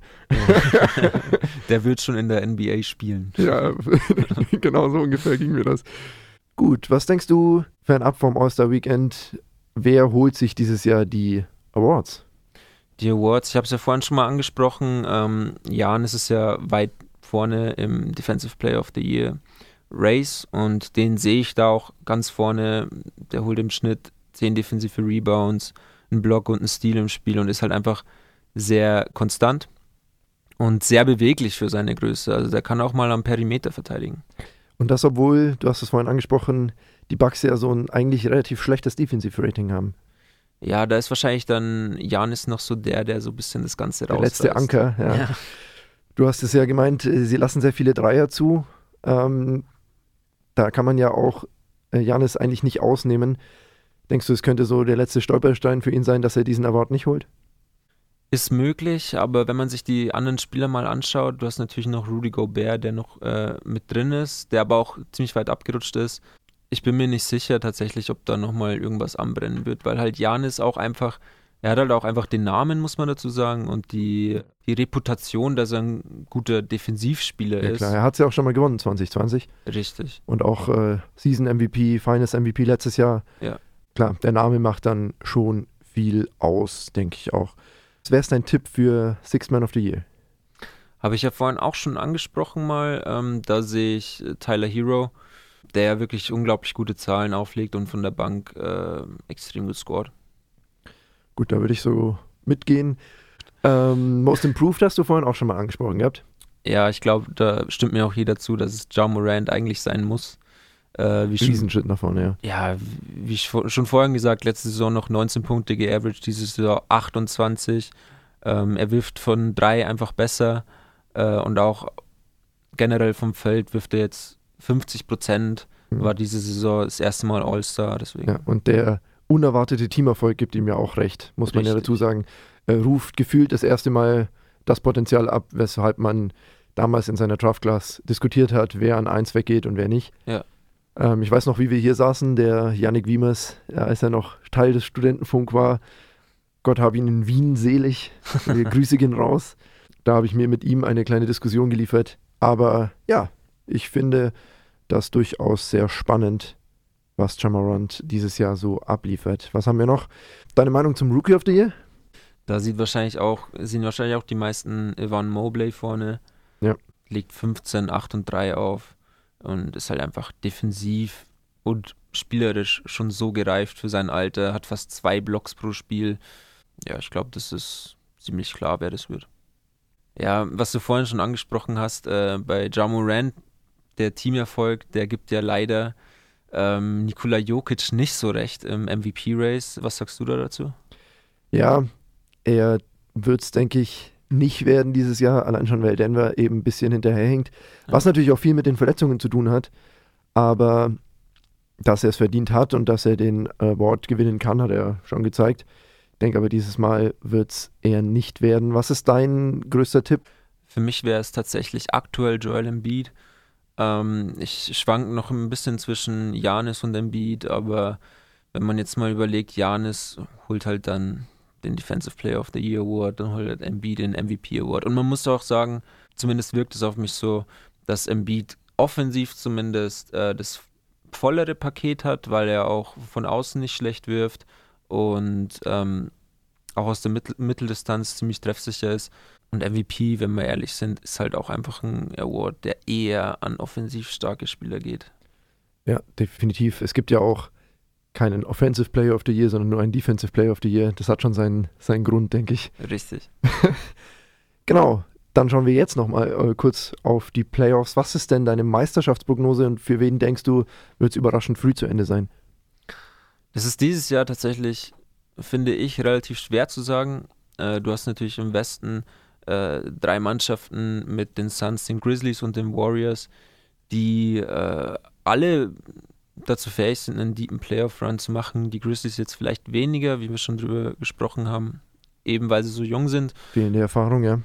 Der wird schon in der NBA spielen. Ja, genau so ungefähr ging mir das. Gut, was denkst du, fernab vom All-Star Weekend, wer holt sich dieses Jahr die Awards? Die Awards, ich habe es ja vorhin schon mal angesprochen. Ähm, Jan ist es ja weit vorne im Defensive Player of the Year Race und den sehe ich da auch ganz vorne. Der holt im Schnitt 10 defensive Rebounds, einen Block und einen Steal im Spiel und ist halt einfach sehr konstant und sehr beweglich für seine Größe. Also der kann auch mal am Perimeter verteidigen. Und das, obwohl, du hast es vorhin angesprochen, die Bucks ja so ein eigentlich relativ schlechtes Defensive Rating haben. Ja, da ist wahrscheinlich dann Janis noch so der, der so ein bisschen das Ganze Der rausreißt. letzte Anker, ja. Ja. Du hast es ja gemeint, äh, sie lassen sehr viele Dreier zu. Ähm, da kann man ja auch äh, Janis eigentlich nicht ausnehmen. Denkst du, es könnte so der letzte Stolperstein für ihn sein, dass er diesen Award nicht holt? Ist möglich, aber wenn man sich die anderen Spieler mal anschaut, du hast natürlich noch Rudy Gobert, der noch äh, mit drin ist, der aber auch ziemlich weit abgerutscht ist. Ich bin mir nicht sicher tatsächlich, ob da nochmal irgendwas anbrennen wird, weil halt Janis auch einfach, er hat halt auch einfach den Namen, muss man dazu sagen, und die, die Reputation, dass er ein guter Defensivspieler Ja ist. klar, er hat es ja auch schon mal gewonnen 2020 Richtig. und auch äh, Season MVP, Finals MVP letztes Jahr. Ja. Klar, der Name macht dann schon viel aus, denke ich auch. Was wäre dein Tipp für Six Man of the Year? Habe ich ja vorhin auch schon angesprochen mal. Ähm, da sehe ich äh, Tyler Hero, der ja wirklich unglaublich gute Zahlen auflegt und von der Bank äh, extrem gut scored. Gut, da würde ich so mitgehen. Ähm, Most Improved hast du vorhin auch schon mal angesprochen gehabt. Ja, ich glaube, da stimmt mir auch jeder zu, dass es Ja Morant eigentlich sein muss. Äh, wie schon, Riesenschritt nach vorne, ja. ja, wie ich schon vorhin gesagt, letzte Saison noch 19 Punkte geaveraged, diese Saison 28. Ähm, er wirft von drei einfach besser äh, und auch generell vom Feld wirft er jetzt 50 Prozent. Mhm. War diese Saison das erste Mal All-Star, deswegen. Ja, und der unerwartete Teamerfolg gibt ihm ja auch recht, muss man ja Richtig. dazu sagen. Er ruft gefühlt das erste Mal das Potenzial ab, weshalb man damals in seiner Draft-Class diskutiert hat, wer an eins weggeht und wer nicht. Ja. Ähm, ich weiß noch, wie wir hier saßen, der Yannick Wiemers, ja, als er noch Teil des Studentenfunk war, Gott habe ihn in Wien selig, wir Grüße gehen raus. Da habe ich mir mit ihm eine kleine Diskussion geliefert. Aber ja, ich finde das durchaus sehr spannend, was Jamarant dieses Jahr so abliefert. Was haben wir noch? Deine Meinung zum Rookie of the Year? Da sieht wahrscheinlich auch, sehen wahrscheinlich auch die meisten Ivan Mobley vorne. Ja. Legt 15, 8 und 3 auf und ist halt einfach defensiv und spielerisch schon so gereift für sein Alter, hat fast zwei Blocks pro Spiel. Ja, ich glaube, das ist ziemlich klar, wer das wird. Ja, was du vorhin schon angesprochen hast, äh, bei Ja Morant, der Teamerfolg, der gibt ja leider ähm, Nikola Jokic nicht so recht im MVP-Race. Was sagst du da dazu? Ja, er wird es, denke ich, nicht werden dieses Jahr, allein schon, weil Denver eben ein bisschen hinterherhängt. Was natürlich auch viel mit den Verletzungen zu tun hat. Aber dass er es verdient hat und dass er den Award gewinnen kann, hat er schon gezeigt. Ich denke aber, dieses Mal wird es eher nicht werden. Was ist dein größter Tipp? Für mich wäre es tatsächlich aktuell Joel Embiid. Ähm, ich schwanke noch ein bisschen zwischen Janis und Embiid, aber wenn man jetzt mal überlegt, Janis holt halt dann den Defensive Player of the Year Award, dann holt halt Embiid den MVP Award. Und man muss auch sagen, zumindest wirkt es auf mich so, dass Embiid offensiv zumindest äh, das vollere Paket hat, weil er auch von außen nicht schlecht wirft und ähm, auch aus der Mittel Mitteldistanz ziemlich treffsicher ist. Und MVP, wenn wir ehrlich sind, ist halt auch einfach ein Award, der eher an offensiv starke Spieler geht. Ja, definitiv. Es gibt ja auch keinen Offensive Player of the Year, sondern nur einen Defensive Player of the Year. Das hat schon seinen, seinen Grund, denke ich. Richtig. genau. Dann schauen wir jetzt nochmal äh, kurz auf die Playoffs. Was ist denn deine Meisterschaftsprognose und für wen denkst du, wird es überraschend früh zu Ende sein? Das ist dieses Jahr tatsächlich, finde ich, relativ schwer zu sagen. Äh, du hast natürlich im Westen äh, drei Mannschaften mit den Suns, den Grizzlies und den Warriors, die äh, alle dazu fähig sind, einen deepen Playoff-Run zu machen. Die Grizzlies jetzt vielleicht weniger, wie wir schon drüber gesprochen haben, eben weil sie so jung sind. Fehlende Erfahrung, ja.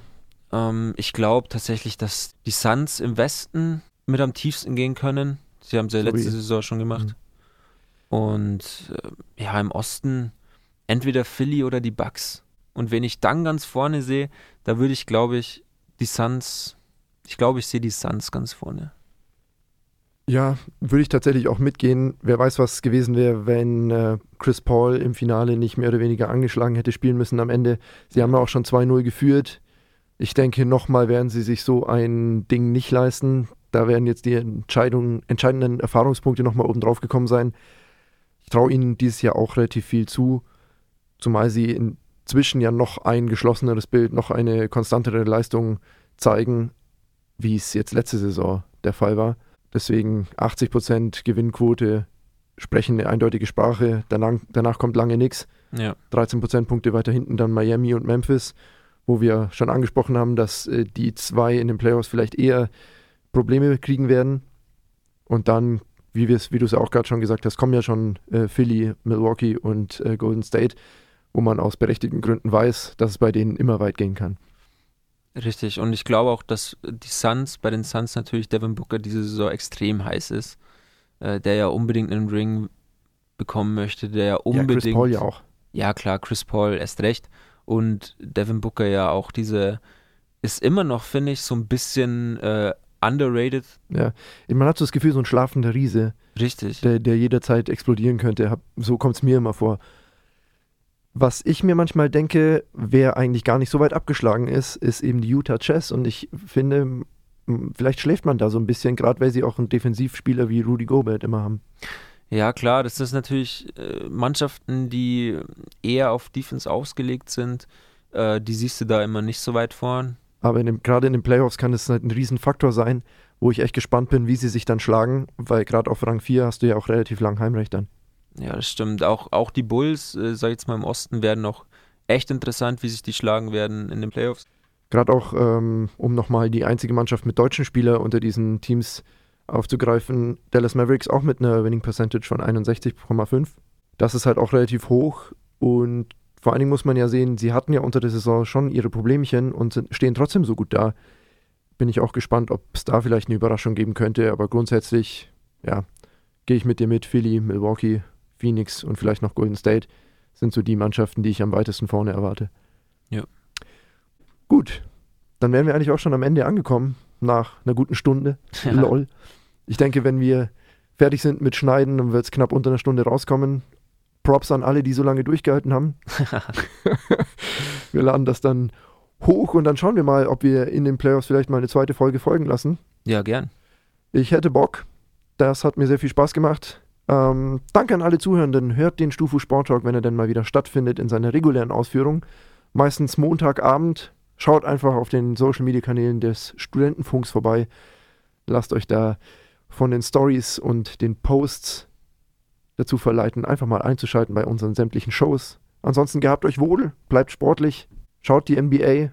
Ähm, ich glaube tatsächlich, dass die Suns im Westen mit am tiefsten gehen können. Sie haben es ja so letzte Saison schon gemacht. Mhm. Und äh, ja, im Osten entweder Philly oder die Bucks. Und wenn ich dann ganz vorne sehe, da würde ich, glaube ich, die Suns, ich glaube, ich sehe die Suns ganz vorne. Ja, würde ich tatsächlich auch mitgehen. Wer weiß, was gewesen wäre, wenn äh, Chris Paul im Finale nicht mehr oder weniger angeschlagen hätte spielen müssen am Ende. Sie haben ja auch schon 2-0 geführt. Ich denke, nochmal werden sie sich so ein Ding nicht leisten. Da werden jetzt die entscheidenden Erfahrungspunkte nochmal oben drauf gekommen sein. Ich traue ihnen dieses Jahr auch relativ viel zu, zumal sie inzwischen ja noch ein geschlosseneres Bild, noch eine konstantere Leistung zeigen, wie es jetzt letzte Saison der Fall war. Deswegen 80% Gewinnquote sprechen eine eindeutige Sprache. Danach, danach kommt lange nichts. Ja. 13 Prozentpunkte weiter hinten dann Miami und Memphis, wo wir schon angesprochen haben, dass äh, die zwei in den Playoffs vielleicht eher Probleme kriegen werden. Und dann, wie, wie du es auch gerade schon gesagt hast, kommen ja schon äh, Philly, Milwaukee und äh, Golden State, wo man aus berechtigten Gründen weiß, dass es bei denen immer weit gehen kann. Richtig, und ich glaube auch, dass die Suns, bei den Suns natürlich Devin Booker diese Saison extrem heiß ist, äh, der ja unbedingt einen Ring bekommen möchte, der ja unbedingt. Ja, Chris Paul ja auch. Ja, klar, Chris Paul erst recht. Und Devin Booker ja auch diese, ist immer noch, finde ich, so ein bisschen äh, underrated. Ja, man hat so das Gefühl, so ein schlafender Riese. Richtig. Der, der jederzeit explodieren könnte. So kommt es mir immer vor. Was ich mir manchmal denke, wer eigentlich gar nicht so weit abgeschlagen ist, ist eben die Utah Chess. Und ich finde, vielleicht schläft man da so ein bisschen, gerade weil sie auch einen Defensivspieler wie Rudy Gobert immer haben. Ja, klar, das ist natürlich äh, Mannschaften, die eher auf Defense ausgelegt sind. Äh, die siehst du da immer nicht so weit vorn. Aber gerade in den Playoffs kann es halt ein Riesenfaktor sein, wo ich echt gespannt bin, wie sie sich dann schlagen, weil gerade auf Rang 4 hast du ja auch relativ lang Heimrecht dann. Ja, das stimmt. Auch, auch die Bulls, äh, sag ich jetzt mal im Osten, werden noch echt interessant, wie sich die schlagen werden in den Playoffs. Gerade auch, ähm, um nochmal die einzige Mannschaft mit deutschen Spielern unter diesen Teams aufzugreifen, Dallas Mavericks auch mit einer Winning Percentage von 61,5. Das ist halt auch relativ hoch und vor allen Dingen muss man ja sehen, sie hatten ja unter der Saison schon ihre Problemchen und sind, stehen trotzdem so gut da. Bin ich auch gespannt, ob es da vielleicht eine Überraschung geben könnte, aber grundsätzlich, ja, gehe ich mit dir mit. Philly, Milwaukee, Phoenix und vielleicht noch Golden State sind so die Mannschaften, die ich am weitesten vorne erwarte. Ja. Gut, dann wären wir eigentlich auch schon am Ende angekommen, nach einer guten Stunde. Ja. Lol. Ich denke, wenn wir fertig sind mit Schneiden, dann wird es knapp unter einer Stunde rauskommen. Props an alle, die so lange durchgehalten haben. wir laden das dann hoch und dann schauen wir mal, ob wir in den Playoffs vielleicht mal eine zweite Folge folgen lassen. Ja, gern. Ich hätte Bock. Das hat mir sehr viel Spaß gemacht. Ähm, danke an alle Zuhörenden. Hört den Stufu Sport Talk, wenn er denn mal wieder stattfindet, in seiner regulären Ausführung. Meistens Montagabend. Schaut einfach auf den Social Media Kanälen des Studentenfunks vorbei. Lasst euch da von den Stories und den Posts dazu verleiten, einfach mal einzuschalten bei unseren sämtlichen Shows. Ansonsten gehabt euch wohl, bleibt sportlich, schaut die NBA,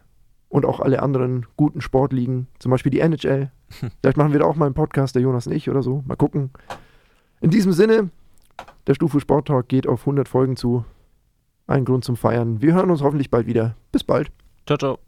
und auch alle anderen guten Sportligen, zum Beispiel die NHL. Vielleicht machen wir da auch mal einen Podcast, der Jonas und ich oder so. Mal gucken. In diesem Sinne, der Stufe Sport Talk geht auf 100 Folgen zu. Ein Grund zum Feiern. Wir hören uns hoffentlich bald wieder. Bis bald. Ciao, ciao.